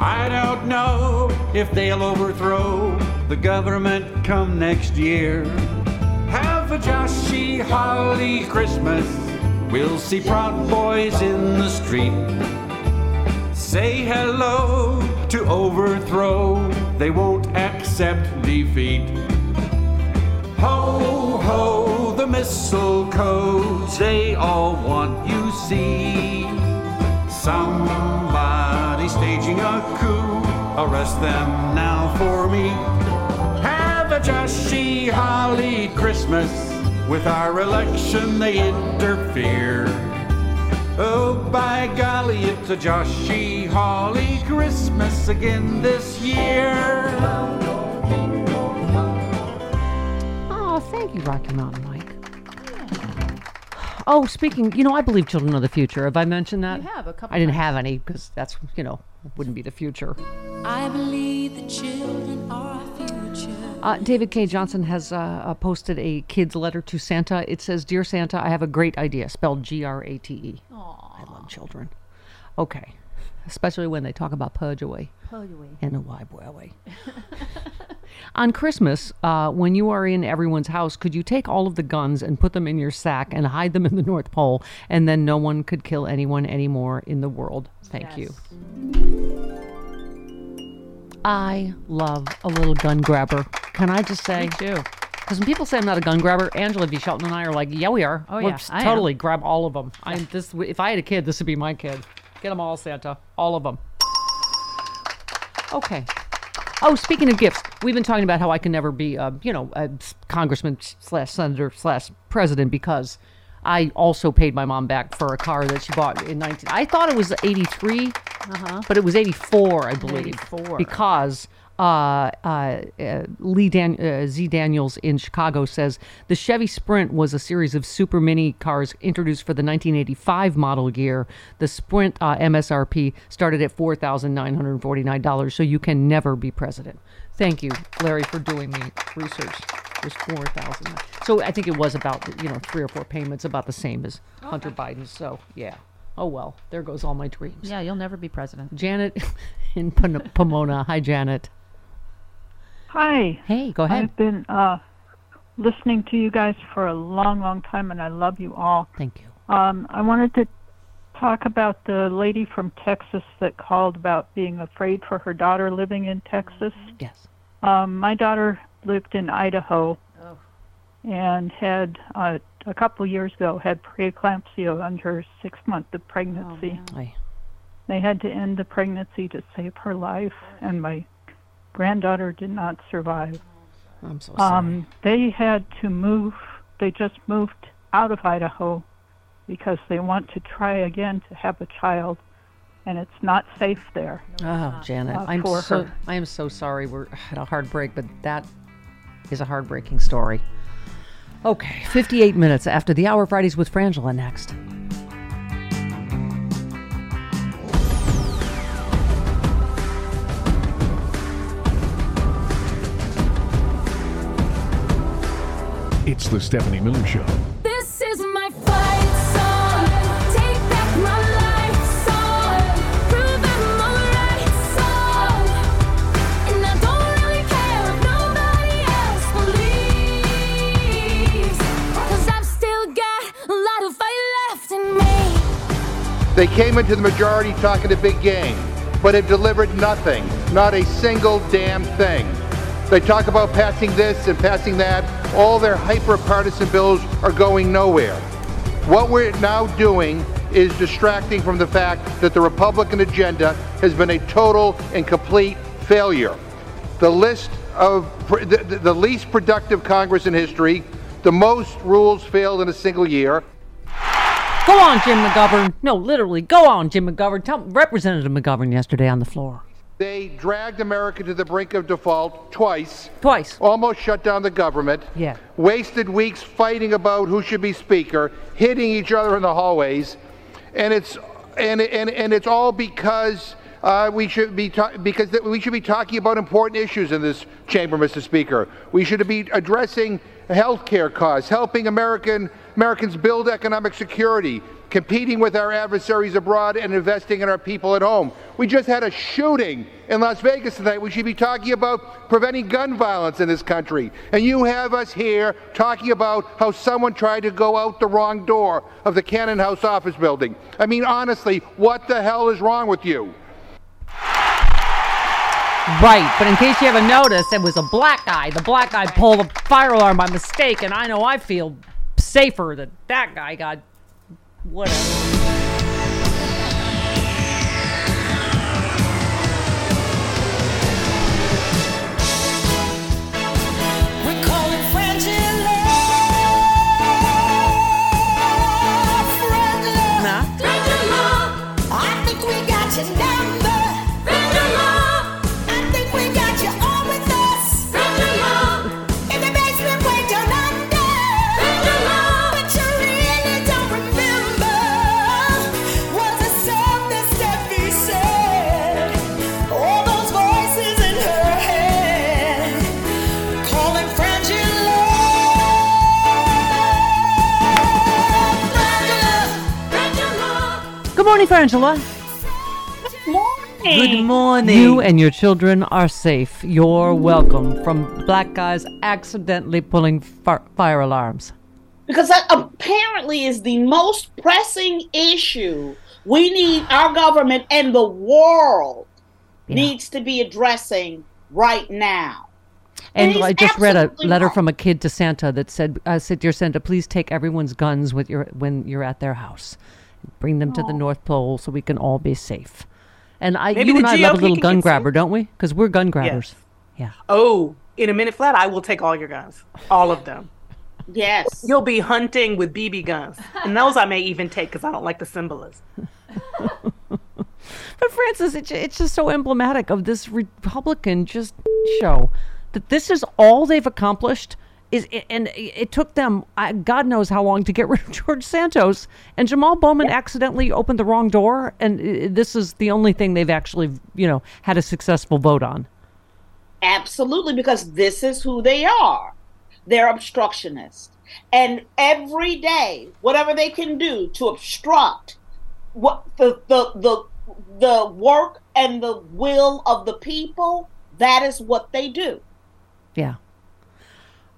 I don't know if they'll overthrow the government come next year. Have a Joshy Holly Christmas. We'll see Proud Boys in the street. Say hello to overthrow. They won't accept defeat. Ho, ho, the mistletoe. They all want you see. Somebody staging a coup. Arrest them now for me. Have a Joshy Holly Christmas. With our election, they interfere. Oh, by golly, it's a Joshy Holly Christmas again this year. Oh, thank you, Rocky Mountain Mike. Oh, speaking, you know, I believe children are the future. Have I mentioned that? You have, a couple I didn't have any because that's, you know, wouldn't be the future. I believe the children are our future. Uh, David K. Johnson has uh, uh, posted a kid's letter to Santa. It says, Dear Santa, I have a great idea, spelled G R A T E. I love children. Okay. Especially when they talk about purge away. Purge away. And a boy away. [laughs] On Christmas, uh, when you are in everyone's house, could you take all of the guns and put them in your sack and hide them in the North Pole, and then no one could kill anyone anymore in the world? Thank you. I love a little gun grabber. Can I just say? Me too. Because when people say I'm not a gun grabber, Angela V. Shelton and I are like, yeah, we are. Oh, We'll yeah, I am. totally grab all of them. I this if I had a kid, this would be my kid. Get them all, Santa. All of them. Okay. Oh, speaking of gifts, we've been talking about how I can never be, uh, you know, a congressman slash senator slash president because I also paid my mom back for a car that she bought in 19. I thought it was 83, Uh-huh. but it was 84, I believe. 84. Because uh, uh, uh, Lee Dan- uh, Z. Daniels in Chicago says the Chevy Sprint was a series of super mini cars introduced for the 1985 model year. The Sprint uh, MSRP started at $4,949, so you can never be president. Thank you, Larry, for doing the research. It was 4000 So I think it was about, you know, three or four payments, about the same as Hunter Biden. So, yeah. Oh, well, there goes all my dreams. Yeah, you'll never be president. Janet [laughs] in Pomona. Hi, Janet. Hi. Hey, go ahead. I've been uh, listening to you guys for a long, long time, and I love you all. Thank you. Um, I wanted to talk about the lady from Texas that called about being afraid for her daughter living in Texas. Yes. Um, my daughter lived in Idaho Oh. and had uh, a couple years ago had preeclampsia on her six month of pregnancy. Aye. They had to end the pregnancy to save her life, and my granddaughter did not survive. I'm so sorry. Um, they had to move. They just moved out of Idaho because they want to try again to have a child, and it's not safe there. Oh, Janet, uh, I'm so her. I am so sorry. We're at a heartbreak, but that is a heartbreaking story. Okay, 58 minutes after the hour Fridays with Frangela next. It's the Stephanie Miller Show. This is my fight song. Take back my life song. Prove I'm alright song. And I don't really care if nobody else believes. Cause I've still got a lot of fight left in me. They came into the majority talking a big game, but have delivered nothing, not a single damn thing. They talk about passing this and passing that. All their hyper partisan bills are going nowhere. What we're now doing is distracting from the fact that the Republican agenda has been a total and complete failure. The list of the, the least productive Congress in history, the most rules failed in a single year, Go on, Jim McGovern. No, literally, go on, Jim McGovern. Tell Representative McGovern yesterday on the floor. They dragged America to the brink of default twice. Twice. Almost shut down the government. Yeah. Wasted weeks fighting about who should be speaker, hitting each other in the hallways, and it's and and, and it's all because uh, we should be ta- because th- we should be talking about important issues in this chamber, Mr. Speaker. We should be addressing health care costs, helping American Americans build economic security, competing with our adversaries abroad, and investing in our people at home. We just had a shooting in Las Vegas tonight. We should be talking about preventing gun violence in this country. And you have us here talking about how someone tried to go out the wrong door of the Cannon House office building. I mean, honestly, what the hell is wrong with you? Right, but in case you haven't noticed, it was a black guy. The black guy pulled a fire alarm by mistake, and I know I feel safer that that guy got whatever. Morning, Frangela. Good morning. Good morning. You and your children are safe. You're welcome from black guys accidentally pulling fi- fire alarms. because that apparently is the most pressing issue we need our government and the world needs to be addressing right now. And he's I just read a letter right. from a kid to Santa that said, uh, said, "Dear Santa, please take everyone's guns with your when you're at their house. Bring them to the North Pole so we can all be safe." And I, Maybe you and I love a little gun get grabber, don't we? Because we're gun grabbers. Yeah. Oh, in a minute flat, I will take all your guns, all of them. Yes. You'll be hunting with BB guns, and those I may even take because I don't like the symbolism. [laughs] But Frances, it's, it's just so emblematic of this Republican just show that this is all they've accomplished. Is and it took them God knows how long to get rid of George Santos and Jamal Bowman accidentally opened the wrong door, and uh, this is the only thing they've actually you know had a successful vote on. Absolutely, because this is who they are. They're obstructionists. And every day, whatever they can do to obstruct what the the the the work and the will of the people, that is what they do. Yeah.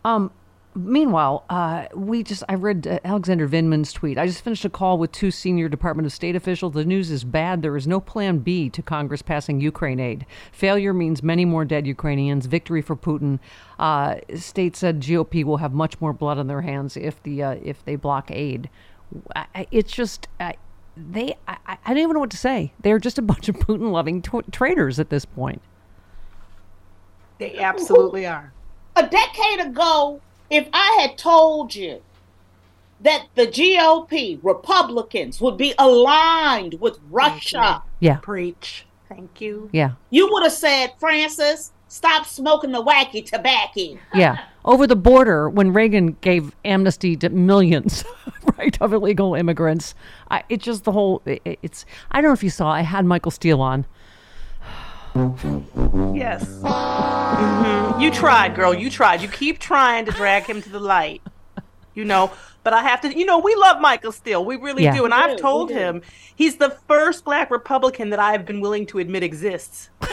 Um. Meanwhile, uh, we just I read uh, Alexander Vindman's tweet. I just finished a call with two senior Department of State officials. The news is bad. There is no plan B to Congress passing Ukraine aid. Failure means many more dead Ukrainians. Victory for Putin. Uh, state said GOP will have much more blood on their hands if the uh, if they block aid. I, it's just. I they, I, I don't even know what to say. They're just a bunch of Putin-loving tw- traitors at this point. They absolutely are. A decade ago, if I had told you that the GOP Republicans would be aligned with Russia, Yeah. Preach. Thank you. Yeah. you would have said, Frances, stop smoking the wacky tobacco. Yeah. Over the border, when Reagan gave amnesty to millions, [laughs] right, of illegal immigrants, I, it just the whole. It, it's. I don't know if you saw. I had Michael Steele on. Yes. Mhm. You tried, girl. You tried. You keep trying to drag him to the light. You know, but I have to. You know, we love Michael Steele. We really Yeah. do, and We I've do, told him he's the first Black Republican that I have been willing to admit exists. [laughs]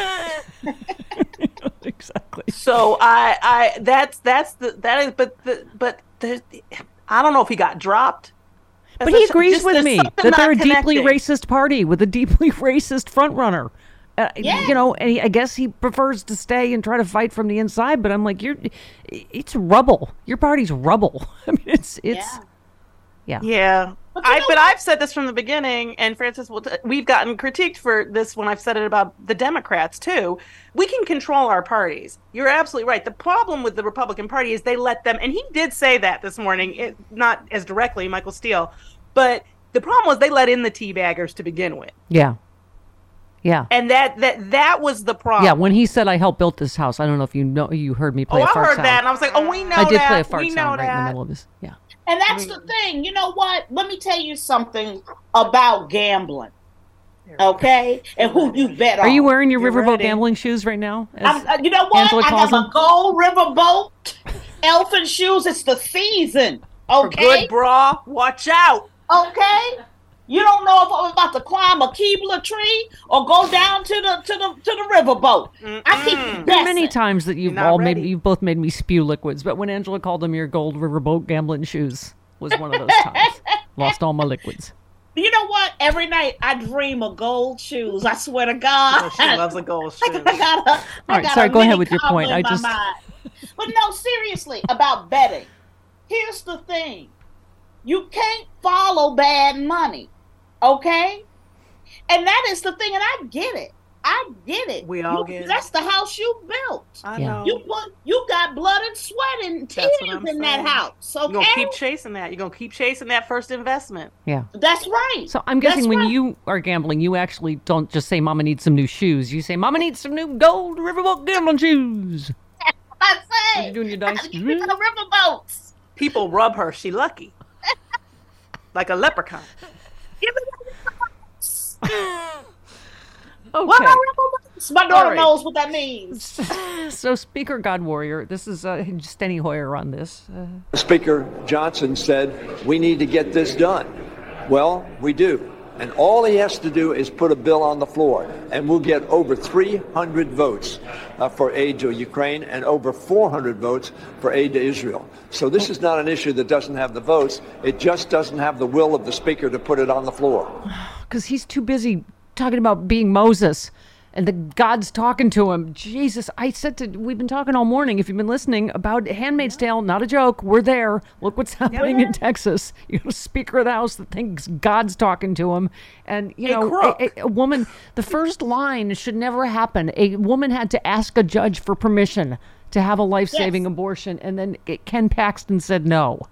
exactly. So I, I that's that's the that is, but the but the, I don't know if he got dropped. But he agrees just with me that they're a not deeply racist party with a deeply [laughs] racist front runner. Uh, You know, and he, I guess he prefers to stay and try to fight from the inside. But I'm like, you're, it's rubble. Your party's rubble. [laughs] I mean, it's it's, yeah, Yeah. I, but I've said this from the beginning, and Frances, will t- we've gotten critiqued for this when I've said it about the Democrats too. We can control our parties. You're absolutely right. The problem with the Republican Party is they let them, and he did say that this morning, it, not as directly, Michael Steele, but the problem was they let in the tea baggers to begin with, yeah, yeah. and that that that was the problem. Yeah, when he said I helped build this house, I don't know if you know you heard me play oh, a I fart heard sound. that, and I was like, oh, we know I did that. play a fart we know sound right in the middle of this. Yeah. And that's the thing. You know what? Let me tell you something about gambling. Okay? And who you bet on. Are you wearing your riverboat gambling shoes right now? I'm, uh, you know what? Angela I calls have them? a gold riverboat, elephant shoes. It's the season. For Okay? good bra, watch out. Okay? You don't know if I'm about to climb a Keebler tree or go down to the to the to the riverboat. I keep guessing. many times that you've not all made you've both made me spew liquids, but when Angela called them your gold riverboat gambling shoes was one of those times. [laughs] Lost all my liquids. You know what? Every night I dream of gold shoes. I swear to God. Oh, she loves a gold shoe. [laughs] I got a, All I right, got sorry, a go ahead with your point. I just- But no, seriously, about betting. Here's the thing. You can't follow bad money. Okay? And that is the thing, and I get it. I get it. We all You- get it. That's the house you built. I know. You put you got blood and sweat and tears That's what I'm in that house. Okay? You're gonna keep chasing that. You're gonna keep chasing that first investment. Yeah. That's right. So I'm guessing That's when right. you are gambling, you actually don't just say "Mama needs some new shoes." You say "Mama needs some new gold riverboat gambling shoes." [laughs] I say, When you're doing your dice. [laughs] you got riverboats. People rub her. She lucky. [laughs] like a leprechaun. Give me riverboats. Okay. What about riverboats? My daughter All right. knows what that means. [laughs] So Speaker God Warrior, this is uh, Steny Hoyer on this. Uh, Speaker Johnson said, we need to get this done. Well, we do. And all he has to do is put a bill on the floor, and we'll get over 300 votes uh, for aid to Ukraine and over 400 votes for aid to Israel. So this is not an issue that doesn't have the votes. It just doesn't have the will of the Speaker to put it on the floor. [sighs] because he's too busy talking about being Moses and the God's talking to him. Jesus, I said to we've been talking all morning. If you've been listening about Handmaid's Tale, not a joke. We're there. Look what's happening in Texas. You know, Speaker of the House that thinks God's talking to him, and you A know, a, a- a woman. The first line should never happen. A woman had to ask a judge for permission to have a life-saving abortion, and then Ken Paxton said no.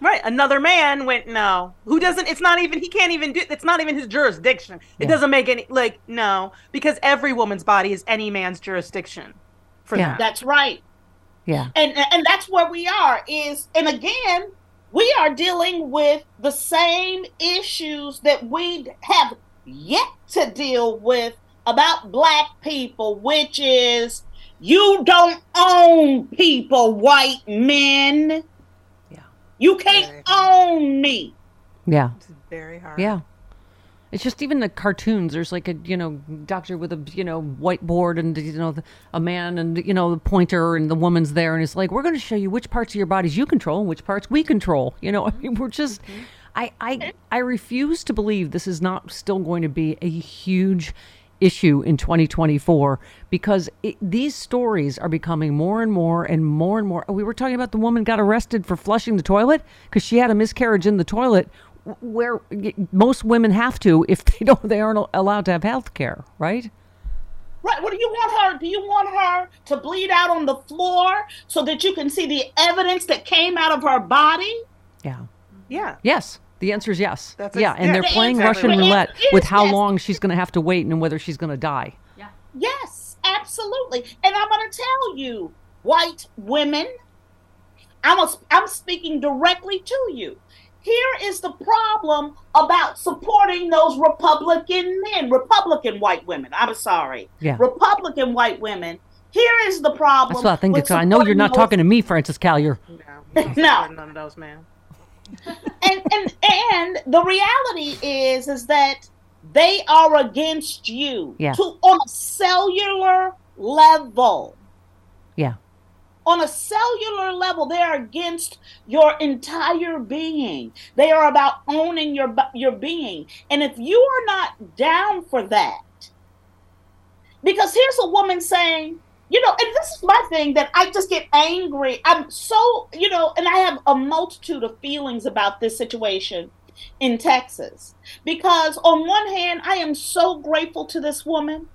Right. Another man went no. Who doesn't? It's not even. He can't even do. It's not even his jurisdiction. It Yeah. doesn't make any like no because every woman's body is any man's jurisdiction. For Yeah. that. That's right. Yeah. And and that's where we are is and again, we are dealing with the same issues that we have yet to deal with about black people, which is you don't own people, white men. Yeah. You can't own me. Yeah. It's very hard. Yeah. It's just even the cartoons. There's like a you know doctor with a you know whiteboard and you know the, a man and you know the pointer and the woman's there and it's like we're going to show you which parts of your bodies you control and which parts we control. You know, [laughs] I mean we're just mm-hmm. I I I refuse to believe this is not still going to be a huge issue in 2024 because it, these stories are becoming more and more and more and more. We were talking about the woman got arrested for flushing the toilet because she had a miscarriage in the toilet where most women have to if they don't they aren't allowed to have health care, right? Right. What do you want her? Do you want her to bleed out on the floor so that you can see the evidence that came out of her body? Yeah. Yeah. Yes. The answer is yes. That's yeah, ex- and yeah, they're the playing answer- Russian the roulette is with how yes. long she's going to have to wait and whether she's going to die. Yes, absolutely. Absolutely. And I'm going to tell you, white women, I'm, a, I'm speaking directly to you. Here is the problem about supporting those Republican men, Republican white women. I'm sorry. Yeah. Republican white women. Here is the problem. That's what I think. with It's, I know you're not those- talking to me, Frances Callier. [laughs] No. None of those, man. And and and the reality is is that they are against you Yeah. to on a cellular level Yeah. on a cellular level they are against your entire being they are about owning your your being and if you are not down for that because here's a woman saying you know and this is my thing that i just get angry. I'm so you know and i have a multitude of feelings about this situation in texas. Because on one hand i am so grateful to this woman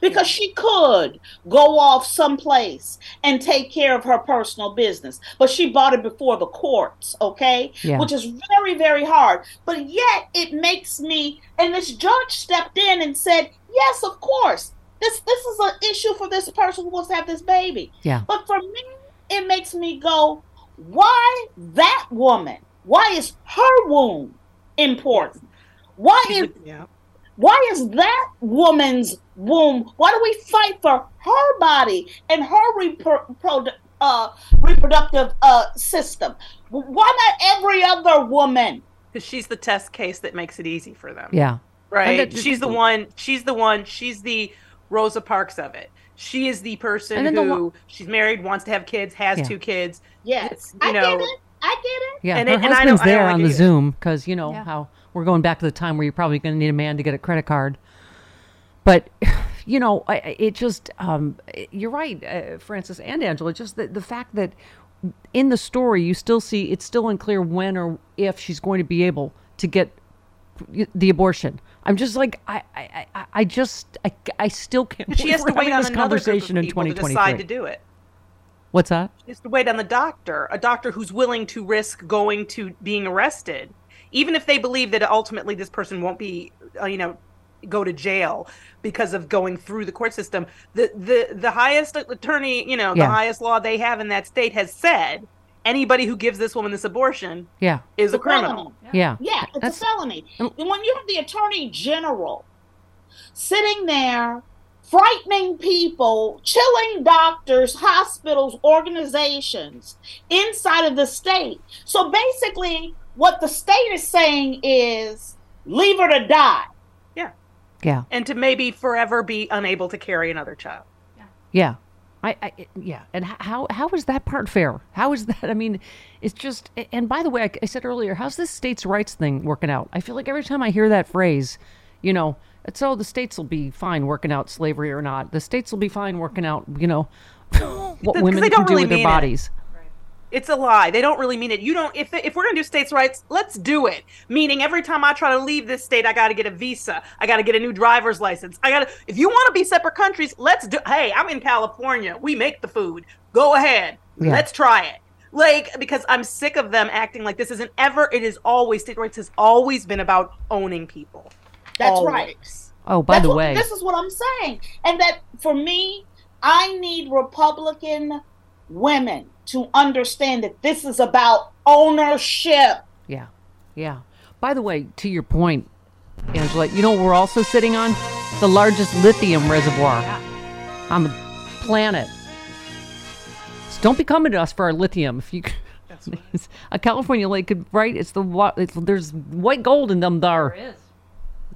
because she could go off someplace and take care of her personal business. But she bought it before the courts okay? Yeah. which is very very hard. But yet it makes me and this judge stepped in and said yes of course this this is an issue for this person who wants to have this baby Yeah. but for me it makes me go why that woman why is her womb important why is why is that woman's womb? Why do we fight for her body and her repro- pro- uh, reproductive uh, system? Why not every other woman? Because she's the test case that makes it easy for them. Yeah. Right. That- she's the one. She's the one. She's the Rosa Parks of it. She is the person And then the who she's married, wants to have kids, has Yeah. two kids. Yes, you I know. get it. I get it. Yeah, And her it- I husband's don't- I don't there like on the either. Zoom because you know Yeah. how we're going back to the time where you're probably going to need a man to get a credit card. But [sighs] you know, I, I- it just um, you're right, uh, Frances and Angela. Just the, the fact that in the story you still see it's still unclear when or if she's going to be able to get the abortion. I'm just like I I, I, I just I, I still can't. She has to wait on this another group of conversation in people to decide to do it. What's that? She has to wait on the doctor, a doctor who's willing to risk going to being arrested, even if they believe that ultimately this person won't be, uh, you know, go to jail because of going through the court system. The the the highest attorney, you know, Yeah. the highest law they have in that state has said anybody who gives this woman this abortion Yeah. is a a felony. criminal. Yeah. Yeah, it's That's- a felony. And when you have the attorney general sitting there frightening people, chilling doctors, hospitals, organizations inside of the state. So basically, what the state is saying is leave her to die. Yeah. Yeah. And to maybe forever be unable to carry another child. Yeah. I, I yeah, and how how is that part fair? How is that? [laughs] I mean, it's just. And by the way, I, I said earlier, how's this states' rights thing working out? I feel like every time I hear that phrase, you know, it's oh the states will be fine working out slavery or not. The states will be fine working out, you know, [laughs] what women can don't do with their bodies. it. Bodies. It's a lie. They don't really mean it. You don't. If if we're gonna do states' rights, let's do it. Meaning, every time I try to leave this state, I got to get a visa. I got to get a new driver's license. I got to. If you want to be separate countries, let's do. Hey, I'm in California. We make the food. Go ahead. Yeah. Let's try it. Like because I'm sick of them acting like this isn't ever. It is always state rights has always been about owning people. That's Always. right. Oh, by That's the what- way, this is what I'm saying. And that for me, I need Republican women to understand that this is about ownership. Yeah. Yeah. By the way, to your point, Angela, you know what we're also sitting on? The largest lithium reservoir on the planet. So don't be coming to us for our lithium. If you, [laughs] a California lake could right, it's the wa- it's, there's white gold in them there. There is.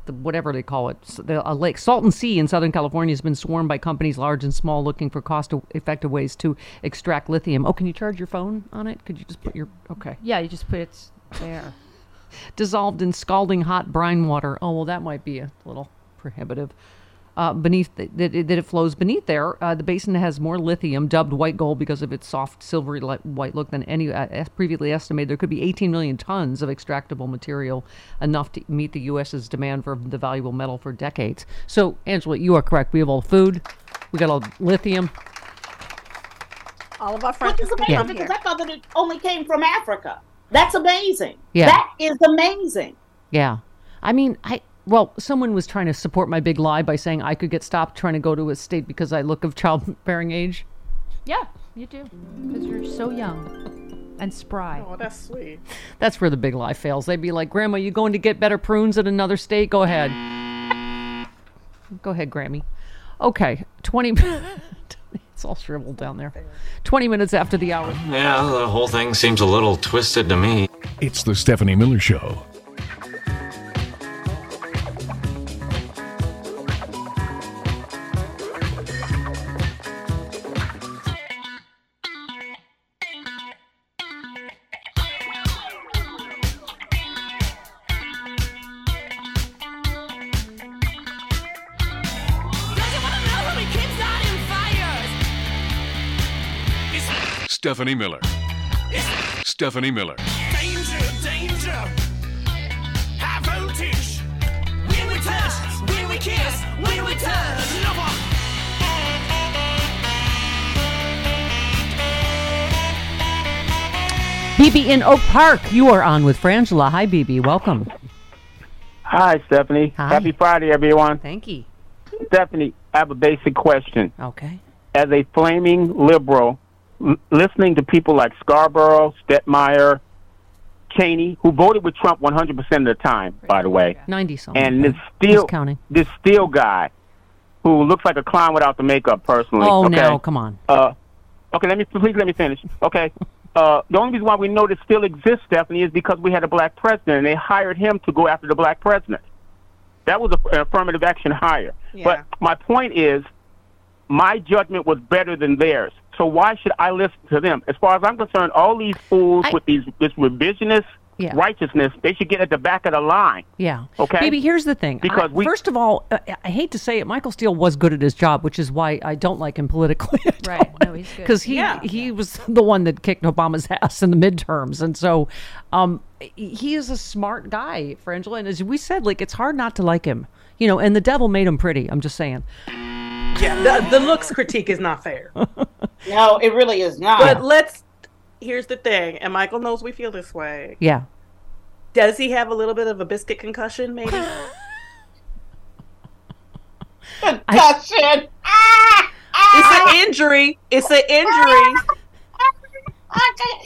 The, whatever they call it, the, a lake, Salton Sea in Southern California has been swarmed by companies large and small looking for cost-effective ways to extract lithium. Oh, can you charge your phone on it? Could you just put your okay? Yeah, you just put it there. [laughs] dissolved in scalding hot brine water. Oh well, that might be a little prohibitive. Uh, beneath the, that, it, that it flows beneath there, uh, the basin has more lithium, dubbed white gold because of its soft silvery li- white look than any uh, previously estimated. There could be 18 million tons of extractable material, enough to meet the U.S.'s demand for the valuable metal for decades. So, Angela, you are correct. We have all the food, we got all the lithium. All of our Which friends is amazing come because. I thought that it only came from Africa. That's amazing. Yeah. That is amazing. Yeah, I mean, I Well, someone was trying to support my big lie by saying I could get stopped trying to go to a state because I look of childbearing age. Yeah, you do. Because you're so young and spry. Oh, that's sweet. That's where the big lie fails. They'd be like, Grandma, you going to get better prunes at another state? Go ahead. [laughs] Go ahead, Grammy. Okay, 20 [laughs] It's all shriveled down there. 20 minutes after the hour. Yeah, the whole thing seems a little twisted to me. It's the Stephanie Miller Show. Stephanie Miller. Stephanie Miller. Danger, danger. High voltage. When we touch, when we kiss, when we touch. Never. BB in Oak Park, you are on with Frangela. Hi, BB. Welcome. Hi, Stephanie. Happy Friday, everyone. Thank you. Stephanie, I have a basic question. Okay. As a flaming liberal, l- listening to people like Scarborough, Stetmeyer, Cheney, who voted with Trump 100% of the time, by the way, 90 something. and this Steele, counting? this Steele guy, who looks like a clown without the makeup. Personally, Oh, okay? now, come on. Uh, okay, let me please let me finish. Okay. Uh, the only reason why we know this still exists, Stephanie, is because we had a black president, and they hired him to go after the black president. That was a, an affirmative action hire. Yeah. But my point is, my judgment was better than theirs. So why should I listen to them? As far as I'm concerned, all these fools with these this revisionist Yeah. righteousness, they should get at the back of the line. Yeah. Okay. Maybe here's the thing. Because I- we- first of all, uh, I hate to say it, Michael Steele was good at his job, which is why I don't like him politically. [laughs] Right. No, he's good. Because he he was the one that kicked Obama's [laughs] ass in the midterms, and so um, he is a smart guy, Frangela. And as we said, like it's hard not to like him, you know. And the devil made him pretty. I'm just saying. Yeah, the, the looks critique is not fair. [laughs] No, it really is not. But let's. Here's the thing, and Michael knows we feel this way. Yeah. Does he have a little bit of a biscuit concussion? Maybe. [laughs] concussion. It's an injury. It's an injury. [laughs]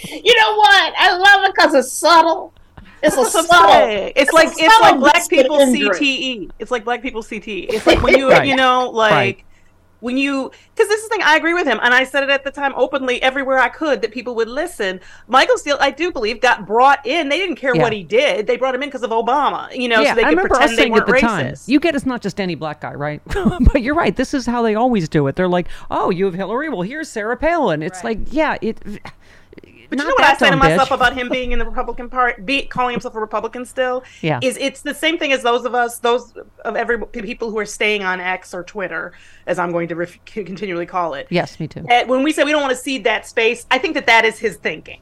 You know what? I love it because it's subtle. It's a That's what subtle. saying. It's, like it's like black people injury. CTE. It's like black people CTE. It's like when you Right. you know like Right. When you because this is the thing I agree with him and I said it at the time openly everywhere I could that people would listen. Michael Steele, I do believe, got brought in. They didn't care Yeah. what he did. They brought him in because of Obama. You know, yeah, so they I could remember pretend us they saying at weren't the time, you get it's not just any black guy, right? [laughs] but you're right. This is how they always do it. They're like, oh, you have Hillary. Well, here's Sarah Palin. It's like, yeah, it. But not you know what I that say to dumb myself bitch. about him being in the Republican Party, be, calling himself a Republican still? Yeah. Is it's the same thing as those of us, those of every people who are staying on X or Twitter, as I'm going to ref- continually call it. Yes, me too. Uh, when we say we don't want to cede that space, I think that that is his thinking.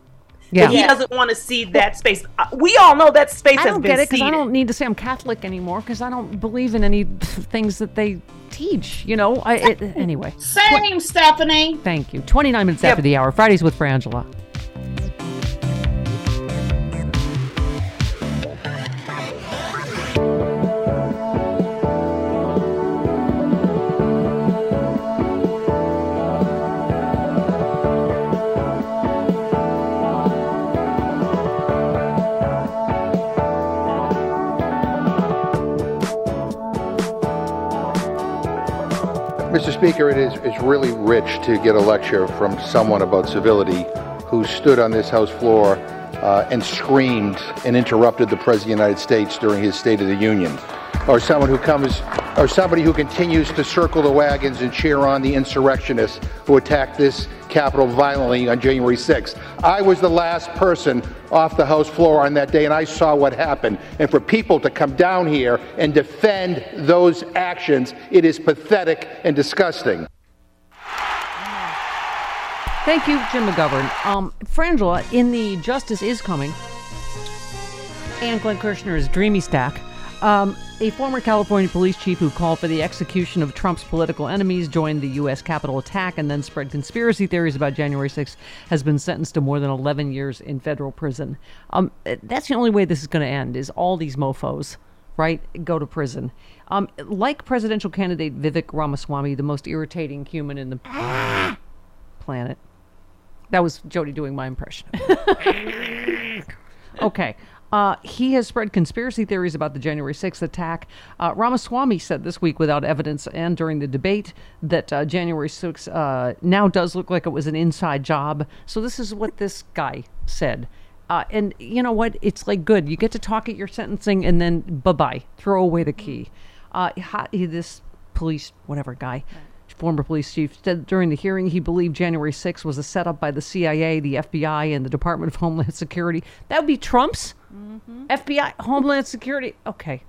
Yeah. That he Yeah. doesn't want to cede that space. Uh, We all know that space I has don't get it because I don't need to say I'm Catholic anymore because I don't believe in any things that they teach. You know, I it, anyway. Same, Stephanie. Thank you. 29 minutes after the hour. Fridays with Frangela. Speaker, it is it's really rich to get a lecture from someone about civility who stood on this House floor uh, and screamed and interrupted the President of the United States during his State of the Union, or someone who comes, or somebody who continues to circle the wagons and cheer on the insurrectionists who attacked this Capitol violently on January 6th. I was the last person off the House floor on that day, and I saw what happened. And for people to come down here and defend those actions, it is pathetic and disgusting. Thank you, Jim McGovern. Um, Frangela, in the Justice is Coming, and Glenn Kirschner's Dreamy Stack, um, a former California police chief who called for the execution of Trump's political enemies joined the U.S. Capitol attack and then spread conspiracy theories about January 6th has been sentenced to more than 11 years in federal prison. Um, that's the only way this is going to end, is all these mofos right? Go to prison. Um, like presidential candidate Vivek Ramaswamy, the most irritating human in the [laughs] planet. That was Jody doing my impression. [laughs] okay. Uh, he has spread conspiracy theories about the January 6th attack. Uh, Ramaswamy said this week, without evidence and during the debate, that uh, January 6th uh, now does look like it was an inside job. So, this is what this guy said. Uh, and you know what? It's like good. You get to talk at your sentencing and then bye bye. Throw away the key. Uh, this police, whatever guy, former police chief, said during the hearing he believed January 6th was a setup by the CIA, the FBI, and the Department of Homeland Security. That would be Trump's FBI, Homeland Security. Okay.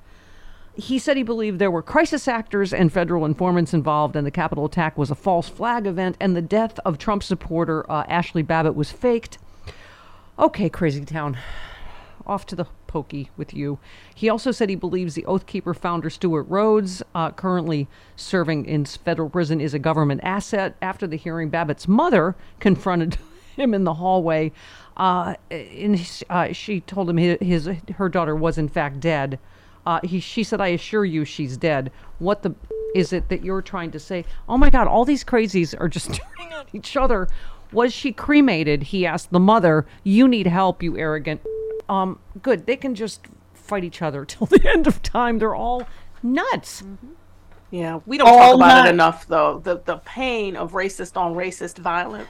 He said he believed there were crisis actors and federal informants involved, and the Capitol attack was a false flag event, and the death of Trump supporter uh, Ashley Babbitt was faked. Okay, crazy town. Off to the pokey with you. He also said he believes the Oath Keeper founder Stewart Rhodes, uh, currently serving in federal prison, is a government asset. After the hearing, Babbitt's mother confronted [laughs] him in the hallway, uh, and uh, she told him his, his her daughter was in fact dead. Uh, he she said, "I assure you, she's dead." What the is it that you're trying to say? Oh my God! All these crazies are just [laughs] turning on each other. Was she cremated? He asked the mother. You need help, you arrogant. Um, good. They can just fight each other [laughs] till the end of time. They're all nuts. Yeah, we don't All talk about nuts. it enough, though. The the pain of racist on racist violence.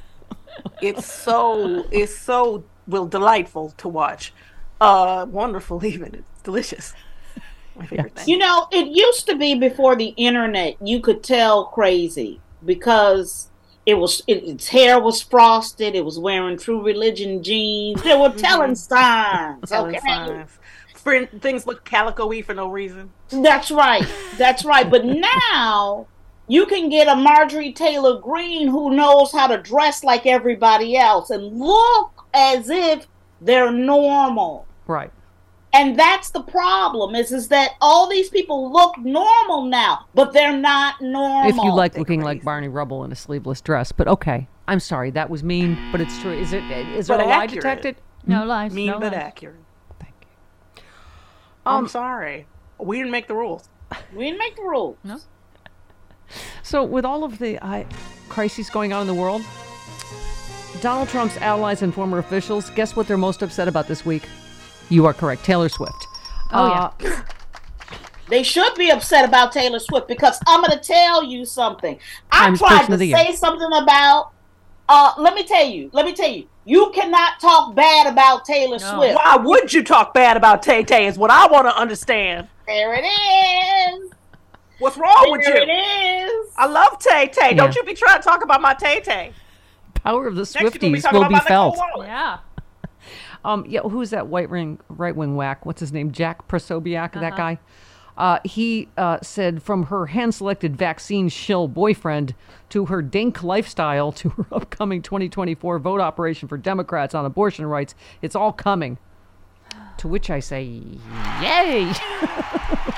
[laughs] it's so it's so well delightful to watch. Uh, wonderful [laughs] even. It's delicious. My favorite thing. You know, it used to be before the internet, you could tell crazy because it was it, its hair was frosted, it was wearing true religion jeans, they were mm-hmm. telling signs. Telling okay? signs. Friend, things look calico-y for no reason. That's right. That's right. But [laughs] now you can get a Marjorie Taylor Greene who knows how to dress like everybody else and look as if they're normal. Right. And that's the problem is is that all these people look normal now, but they're not normal. If you like looking like Barney Rubble in a sleeveless dress, but okay. I'm sorry, that was mean, but it's true. Is it? Is there But a lie detected? No lies. Mean no but lies. accurate. Thank you. Um, I'm sorry. We didn't make the rules. We didn't make the rules. No. So, with all of the uh, crises going on in the world, Donald Trump's allies and former officials, guess what they're most upset about this week? You are correct, Taylor Swift. Oh, Uh, [clears throat] They should be upset about Taylor Swift because I'm going to tell you something. I Times tried to of the Year. say something about. Uh, let me tell you. Let me tell you. You cannot talk bad about Taylor Swift. Why would you talk bad about Tay Tay? Is what I want to understand. There it is. What's wrong with you? There it is. I love Tay Tay. Yeah. Don't you be trying to talk about my Tay Tay. power of the Next you're gonna be Swifties will be felt. Yeah. Um, yeah, who's that white ring, right wing whack? What's his name? Jack Posobiec, that Uh-huh. guy. Uh, he uh, said from her hand selected vaccine shill boyfriend to her dink lifestyle to her [laughs] upcoming 2024 vote operation for Democrats on abortion rights, it's all coming. To which I say, yay! [laughs]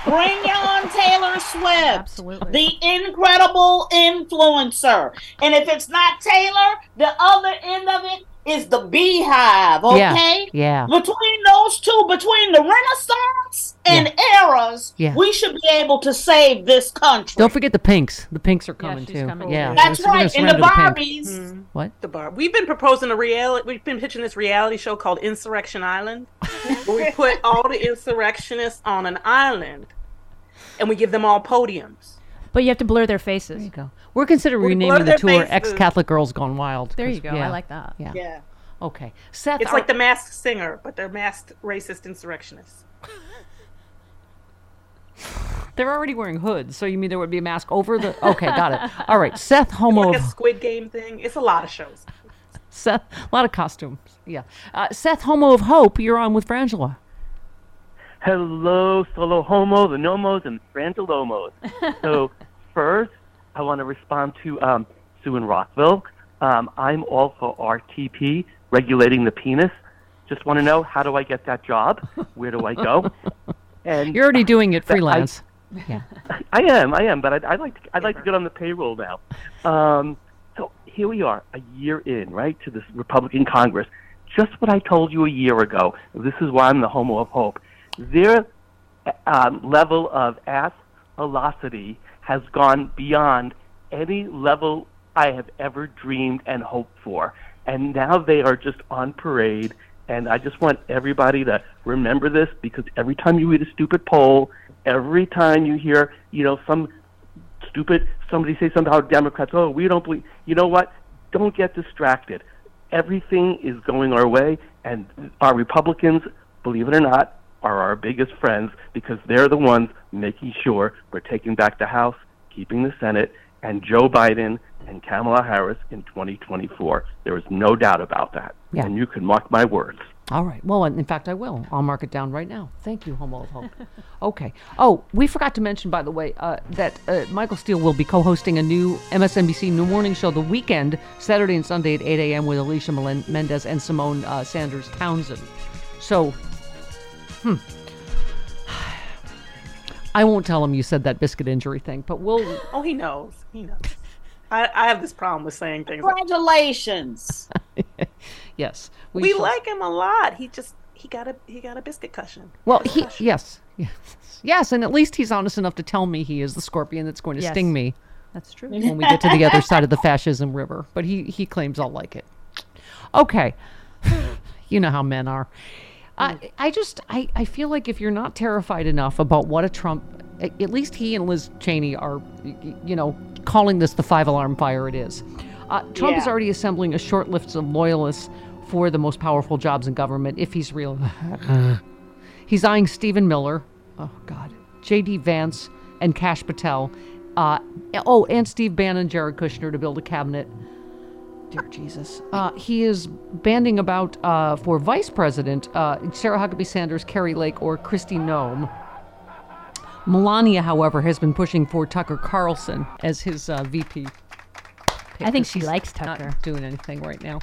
Bring on Taylor Swift. Absolutely. The incredible influencer. And if it's not Taylor, the other end of it is the Beyhive, okay? yeah. yeah. Between those two, between the Renaissance and eras, Yeah. we should be able to save this country. Don't forget the pinks. The pinks are coming she's too. coming yeah, too. That's we're gonna right. And the surrender pink. Barbies. Hmm. What? The bar. We've been proposing a reality. We've been pitching this reality show called Insurrection Island, where [laughs] we put all the insurrectionists on an island, and we give them all podiums. But you have to blur their faces. There you go. We're considering We renaming the tour faces. "Ex-Catholic Girls Gone Wild." There you go. I like that. Yeah. Yeah. Okay. Seth, It's are- like the masked singer, but they're masked racist insurrectionists. [sighs] They're already wearing hoods, so you mean there would be a mask over the? Okay, got it. [laughs] All right, Seth Homo like a Squid Game thing. It's a lot of shows. Seth, a lot of costumes. Yeah, uh, Seth Homo of Hope, you're on with Frangela. Hello, solo homo, the nomos and frangilomos. [laughs] so first, I want to respond to um, Sue in Rockville. Um, I'm all for RTP, regulating the penis. Just want to know how do I get that job? Where do I go? [laughs] And You're already doing it [laughs] that I- freelance. [laughs] yeah. I am, I am, but I'd, I'd like to, I'd like to get on the payroll now. Um, so here we are, a year in, right, to this Republican Congress. Just what I told you a year ago. This is why I'm the homo of hope. They're um, level of ass velocity has gone beyond any level I have ever dreamed and hoped for. And now they are just on parade. And I just want everybody to remember this because every time you read a stupid poll, every time you hear, you know, some stupid somebody say something about Democrats, oh, we don't believe, you know what? Don't get distracted. Everything is going our way, and our Republicans, believe it or not, are our biggest friends because they're the ones making sure we're taking back the House, keeping the Senate, and Joe Biden and Kamala Harris in 2024. There is no doubt about that. Yeah. And you can mark my words. All right. Well, in fact, I will. I'll mark it down right now. Thank you, Homo of Hope. [laughs] okay. Oh, we forgot to mention, by the way, uh, that uh, Michael Steele will be co-hosting a new MSNBC New Morning Show the weekend, Saturday and Sunday at 8 a.m. with Alicia Menendez and Symone uh, Sanders Townsend. So, hmm. [sighs] I won't tell him you said that biscuit injury thing, but we'll. [laughs] Oh, he knows. He knows. I, I have this problem with saying things. Congratulations. [laughs] yes. We, shall- like him a lot. He just he got a he got a biscuit cushion. Well, he yes, yes, yes, and at least he's honest enough to tell me he is the scorpion that's going to Yes. sting me That's true. when we get to the other side of the fascism river. But he he claims I'll like it. Okay, [sighs] you know how men are. I I just I I feel like if you're not terrified enough about what a Trump, at least he and Liz Cheney are, you know, calling this the five alarm fire. It is. Uh, Trump is already assembling a short list of loyalists for the most powerful jobs in government, if he's real. [sighs] He's eyeing Stephen Miller, oh God, J.D. Vance, and Kash Patel. Uh, oh, and Steve Bannon, Jared Kushner to build a cabinet. Dear Jesus. Uh, he is banding about uh, for vice president uh, Sarah Huckabee Sanders, Kari Lake, or Kristi Noem. Melania, however, has been pushing for Tucker Carlson as his uh, VP. I think she likes Tucker. Not doing anything right now.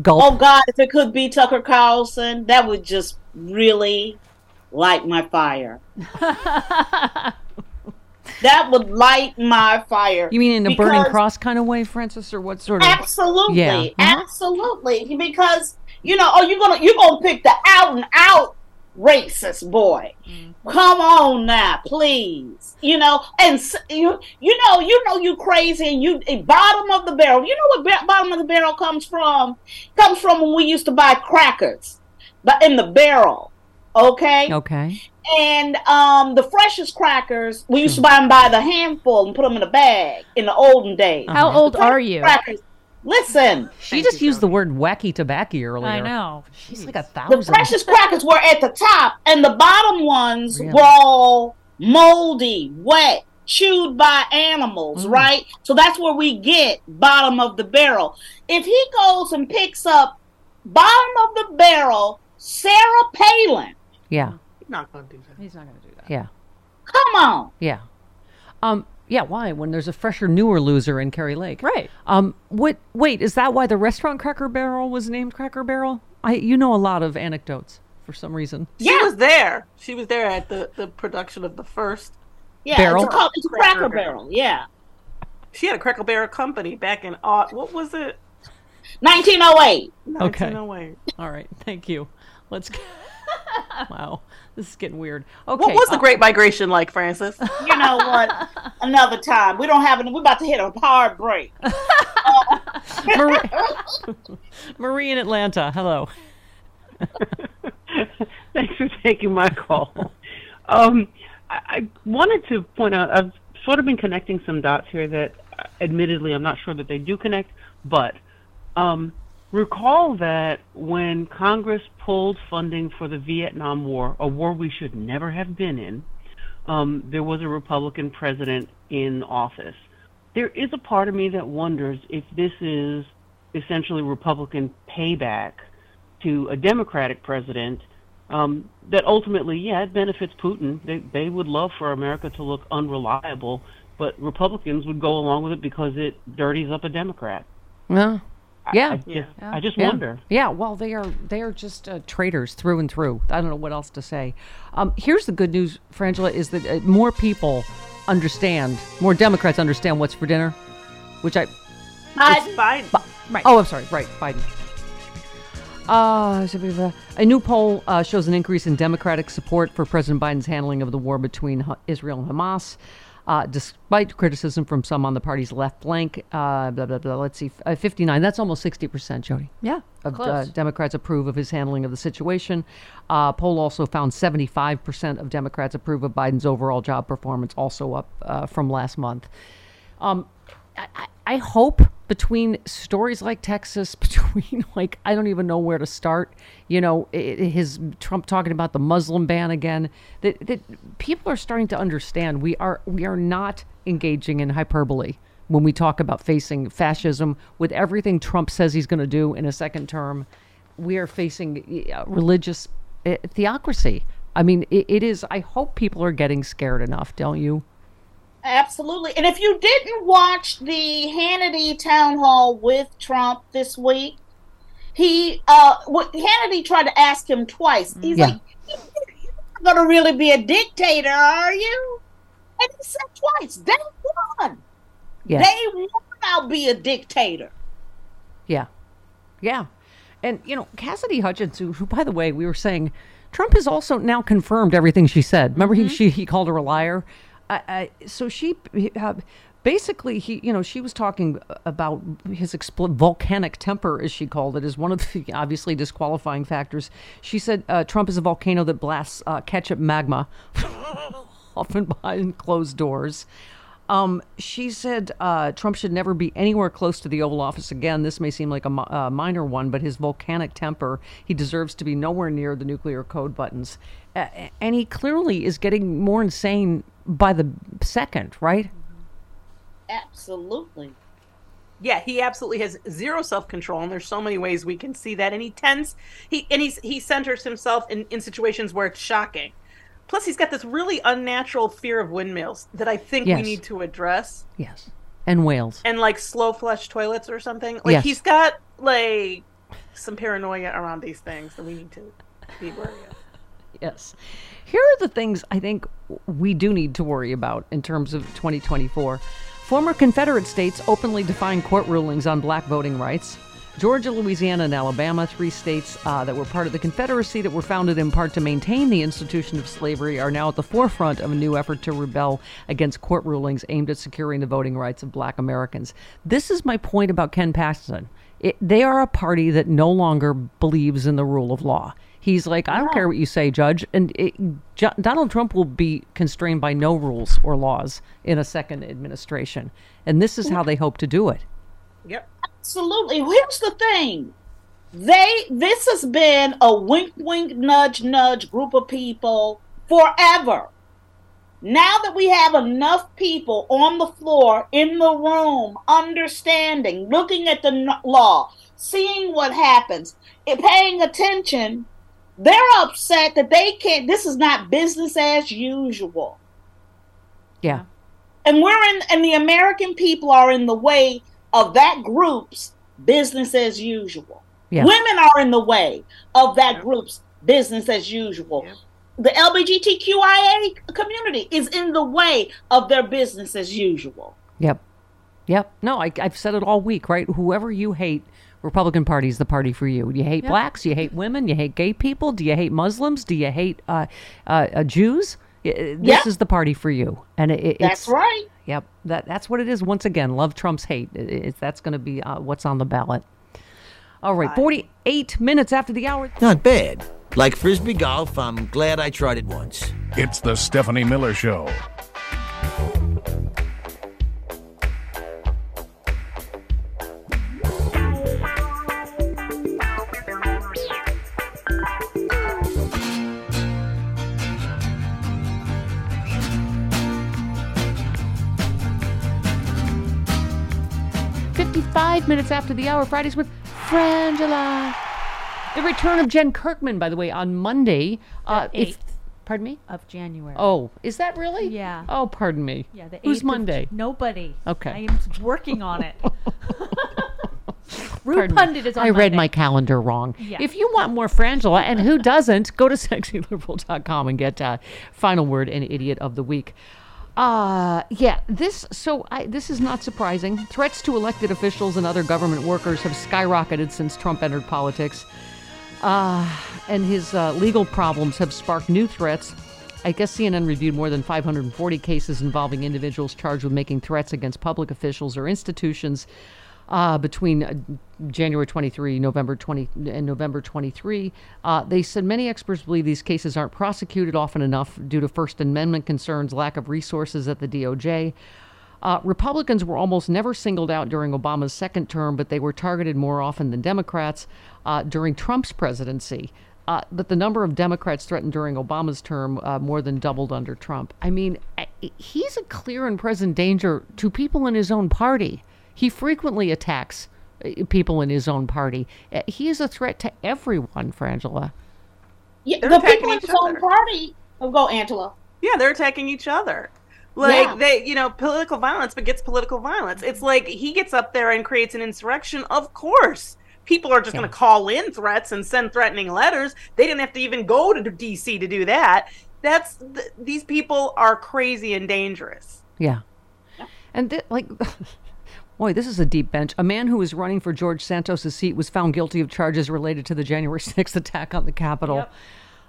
Gulp. Oh God, if it could be Tucker Carlson, that would just really light my fire. [laughs] that would light my fire. You mean in a burning cross kind of way, Frances, or what sort of? Absolutely, Yeah. Mhm. absolutely. Because you know, oh, you're gonna you're gonna pick the out and out racist boy. Come on now, please. You know, and you you know you know you crazy and you bottom of the barrel. You know what bottom of the barrel comes from? Comes from when we used to buy crackers, but in the barrel. Okay. Okay. And um, the freshest crackers, we used to buy them by the handful and put them in a bag in the olden days. How Uh-huh. old are you? Crackers, listen, She just used the word wacky tobacco earlier. I know. She's like a thousand. the freshest crackers were at the top, and the bottom ones Really? were all moldy, wet, chewed by animals, Mm. right? So that's where we get bottom of the barrel. If he goes and picks up bottom of the barrel, Sarah Palin, Yeah. He's not gonna do that. He's not going to do that. Yeah. come on. Yeah. Um. Yeah. Why? When there's a fresher, newer loser in Kari Lake. Right. Um. What? Wait. Is that why the restaurant Cracker Barrel was named Cracker Barrel? I. You know a lot of anecdotes for some reason. She was there. She was there at the, the production of the first. Yeah, Barrel? it's a, co- it's a cracker barrel. Yeah, She had a Cracker Barrel company back in uh, what was it? 1908. Okay. 1908. All right. Thank you. Let's. Get... [laughs] wow. This is getting weird. Okay. What was the uh, Great Migration like, Frances? [laughs] You know what? Another time. We don't have any. We're about to hit a hard break. [laughs] Marie, Marie in Atlanta. Hello. Thanks for taking my call. Um, I, I wanted to point out I've sort of been connecting some dots here that, uh, admittedly, I'm not sure that they do connect, but um, recall that when Congress pulled funding for the Vietnam War, a war we should never have been in, um, there was a Republican president in office. There is a part of me that wonders if this is essentially Republican payback to a Democratic president um, that ultimately, yeah, it benefits Putin. They, they would love for America to look unreliable, but Republicans would go along with it because it dirties up a Democrat. Well, yeah. I just, I just Yeah. wonder. Yeah, well, they are they are just uh, traitors through and through. I don't know what else to say. Um, here's the good news, Frangela, is that uh, more people understand, more Democrats understand what's for dinner, which I. It's Biden. Oh, I'm sorry. Right, Biden. Uh, a new poll uh, shows an increase in Democratic support for President Biden's handling of the war between Israel and Hamas, uh, despite criticism from some on the party's left flank. Uh, blah, blah, blah. Let's see, uh, 59. That's almost 60%, Jody. Yeah, Of, uh. Democrats approve of his handling of the situation. Uh, poll also found 75% of Democrats approve of Biden's overall job performance, also up uh, from last month. Um, I, I- hope between stories like Texas, [laughs] between like I don't even know where to start. You know, his Trump talking about the Muslim ban again. That that people are starting to understand we are we are not engaging in hyperbole when we talk about facing fascism with everything Trump says he's going to do in a second term. We are facing uh, religious uh, theocracy. I mean, it, it is. I hope people are getting scared enough, don't you? Absolutely. And if you didn't watch the Hannity town hall with Trump this week, he uh what Hannity tried to ask him twice. He's Yeah. like, You're not gonna really be a dictator, are you? And he said twice, they one. Yeah. Day one I'll be a dictator. Yeah. Yeah. And, you know, Cassidy Hutchinson, who, who, by the way, we were saying, Trump has also now confirmed everything she said. Remember, he, she, he called her a liar? I, I, so she uh, basically, he, you know, she was talking about his expl- volcanic temper, as she called it, as one of the [laughs] obviously disqualifying factors. She said uh, Trump is a volcano that blasts uh, ketchup magma, [laughs] often behind closed doors. Um, she said uh, Trump should never be anywhere close to the Oval Office again. This may seem like a uh, minor one, but his volcanic temper, he deserves to be nowhere near the nuclear code buttons. Uh, and he clearly is getting more insane by the second, right? Absolutely. Yeah, he absolutely has zero self control, and there's so many ways we can see that. And he tends he and he's he centers himself in, in situations where it's shocking. Plus, he's got this really unnatural fear of windmills that I think Yes. we need to address, Yes. And whales. and like slow flush toilets or something. Like Yes. he's got like some paranoia around these things that we need to be wary of. Yes. Here are the things I think we do need to worry about in terms of 2024. Former Confederate states openly defying court rulings on black voting rights. Georgia, Louisiana, and Alabama, three states uh, that were part of the Confederacy that were founded in part to maintain the institution of slavery, are now at the forefront of a new effort to rebel against court rulings aimed at securing the voting rights of black Americans. This is my point about Ken Paxton. It, they are a party that no longer believes in the rule of law. He's like, I don't care what you say, Judge. And it, Jo- Donald Trump will be constrained by no rules or laws in a second administration. And this is how they hope to do it. Yep. Absolutely. Here's the thing. They this has been a wink wink nudge nudge group of people forever. Now that we have enough people on the floor in the room understanding, looking at the law, seeing what happens, eh, paying attention, they're upset that they can't this is not business as usual. Yeah. And we're in and the American people are in the way of that group's business as usual. Yeah. Women are in the way of that group's business as usual. The LGBTQIA community is in the way of their business as usual. Yep. Yep. No, I, I've said it all week, right? Whoever you hate, Republican Party is the party for you. You hate Yep. blacks, you hate women, you hate gay people, do you hate Muslims, do you hate uh, uh, uh, Jews? This Yep. is the party for you, and it, it- That's it's right. Yep, that that's what it is. Once again, love Trump's hate. It, it- that's going to be uh, what's on the ballot. All right, forty-eight minutes after the hour. Not bad. Like frisbee golf, I'm glad I tried it once. It's the Stephanie Miller Show. Fifty-five minutes after the hour. Fridays with Frangela. The return of Jen Kirkman, by the way, on Monday. Uh, if- eighth pardon me. of January. Oh, is that really? Yeah. Oh, pardon me. Yeah, the Who's 8th of- Monday? nobody. Okay. I am working on it. [laughs] Me. Pundit is on I read my calendar wrong. Yeah. If you want more Frangela, and who doesn't, go to [laughs] sexyliberal.com and get uh, final word and idiot of the week. Uh yeah, this so I this is not surprising. Threats to elected officials and other government workers have skyrocketed since Trump entered politics. Uh, and his uh, legal problems have sparked new threats. I guess CNN reviewed more than 540 cases involving individuals charged with making threats against public officials or institutions uh, between uh, January 23, November 20, and November 23. Uh, they said many experts believe these cases aren't prosecuted often enough due to First Amendment concerns, lack of resources at the DOJ. Uh, Republicans were almost never singled out during Obama's second term, but they were targeted more often than Democrats uh, during Trump's presidency. Uh, but the number of Democrats threatened during Obama's term uh, more than doubled under Trump. I mean, he's a clear and present danger to people in his own party. He frequently attacks uh, people in his own party. Uh, he is a threat to everyone, Frangela. Yeah, They're the people in each his own party. Oh, go, Angela. Yeah, they're attacking each other. Like Yeah. they, you know, political violence begets political violence. It's like he gets up there and creates an insurrection. Of course, people are just going to call in threats and send threatening letters. They didn't have to even go to D.C. to do that. That's th- these people are crazy and dangerous. Yeah. And thi- like, [laughs] boy, this is a deep bench. A man who was running for George Santos' seat was found guilty of charges related to the January [laughs] 6th attack on the Capitol.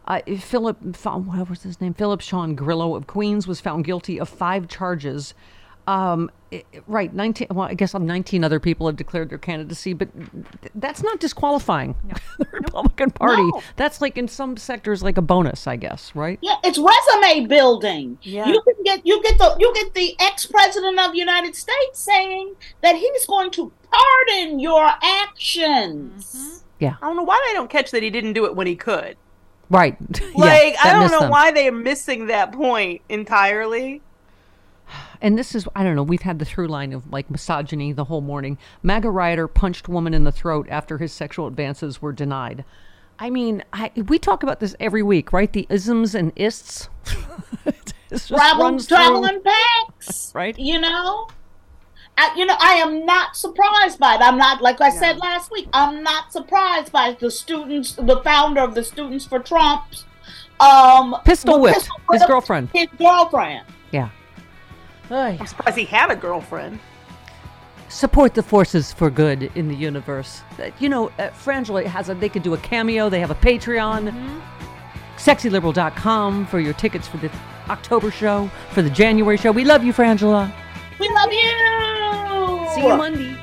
Uh, Philip, what was his name? Philip Sean Grillo of Queens was found guilty of five charges. Um, i- right, 19, well, I guess 19 other people have declared their candidacy, but th- that's not disqualifying [laughs] the Republican Party. No. That's like in some sectors, like a bonus, I guess, right? Yeah, it's resume building. Yeah. You can get you get the you get the ex president of the United States saying that he's going to pardon your actions. Yeah. I don't know why they don't catch that he didn't do it when he could. Right. [laughs] Like yeah, I don't know them. why they are missing that point entirely. And this is I don't know. We've had the through line of like misogyny the whole morning. MAGA rioter punched woman in the throat after his sexual advances were denied. I mean, I, we talk about this every week, right? The isms and ists. [laughs] It just Travel, runs traveling packs, Right. You know, I, you know, I am not surprised by it. I'm not like I said last week. I'm not surprised by the students, the founder of the Students for Trump's um, Pistol whipped his girlfriend. His girlfriend. Yeah. I'm surprised he had a girlfriend. Support the forces for good in the universe. Uh, You know, uh, Frangela has a. They could do a cameo. They have a Patreon. SexyLiberal.com for your tickets for the October show, for the January show. We love you, Frangela. We love you. See you Monday.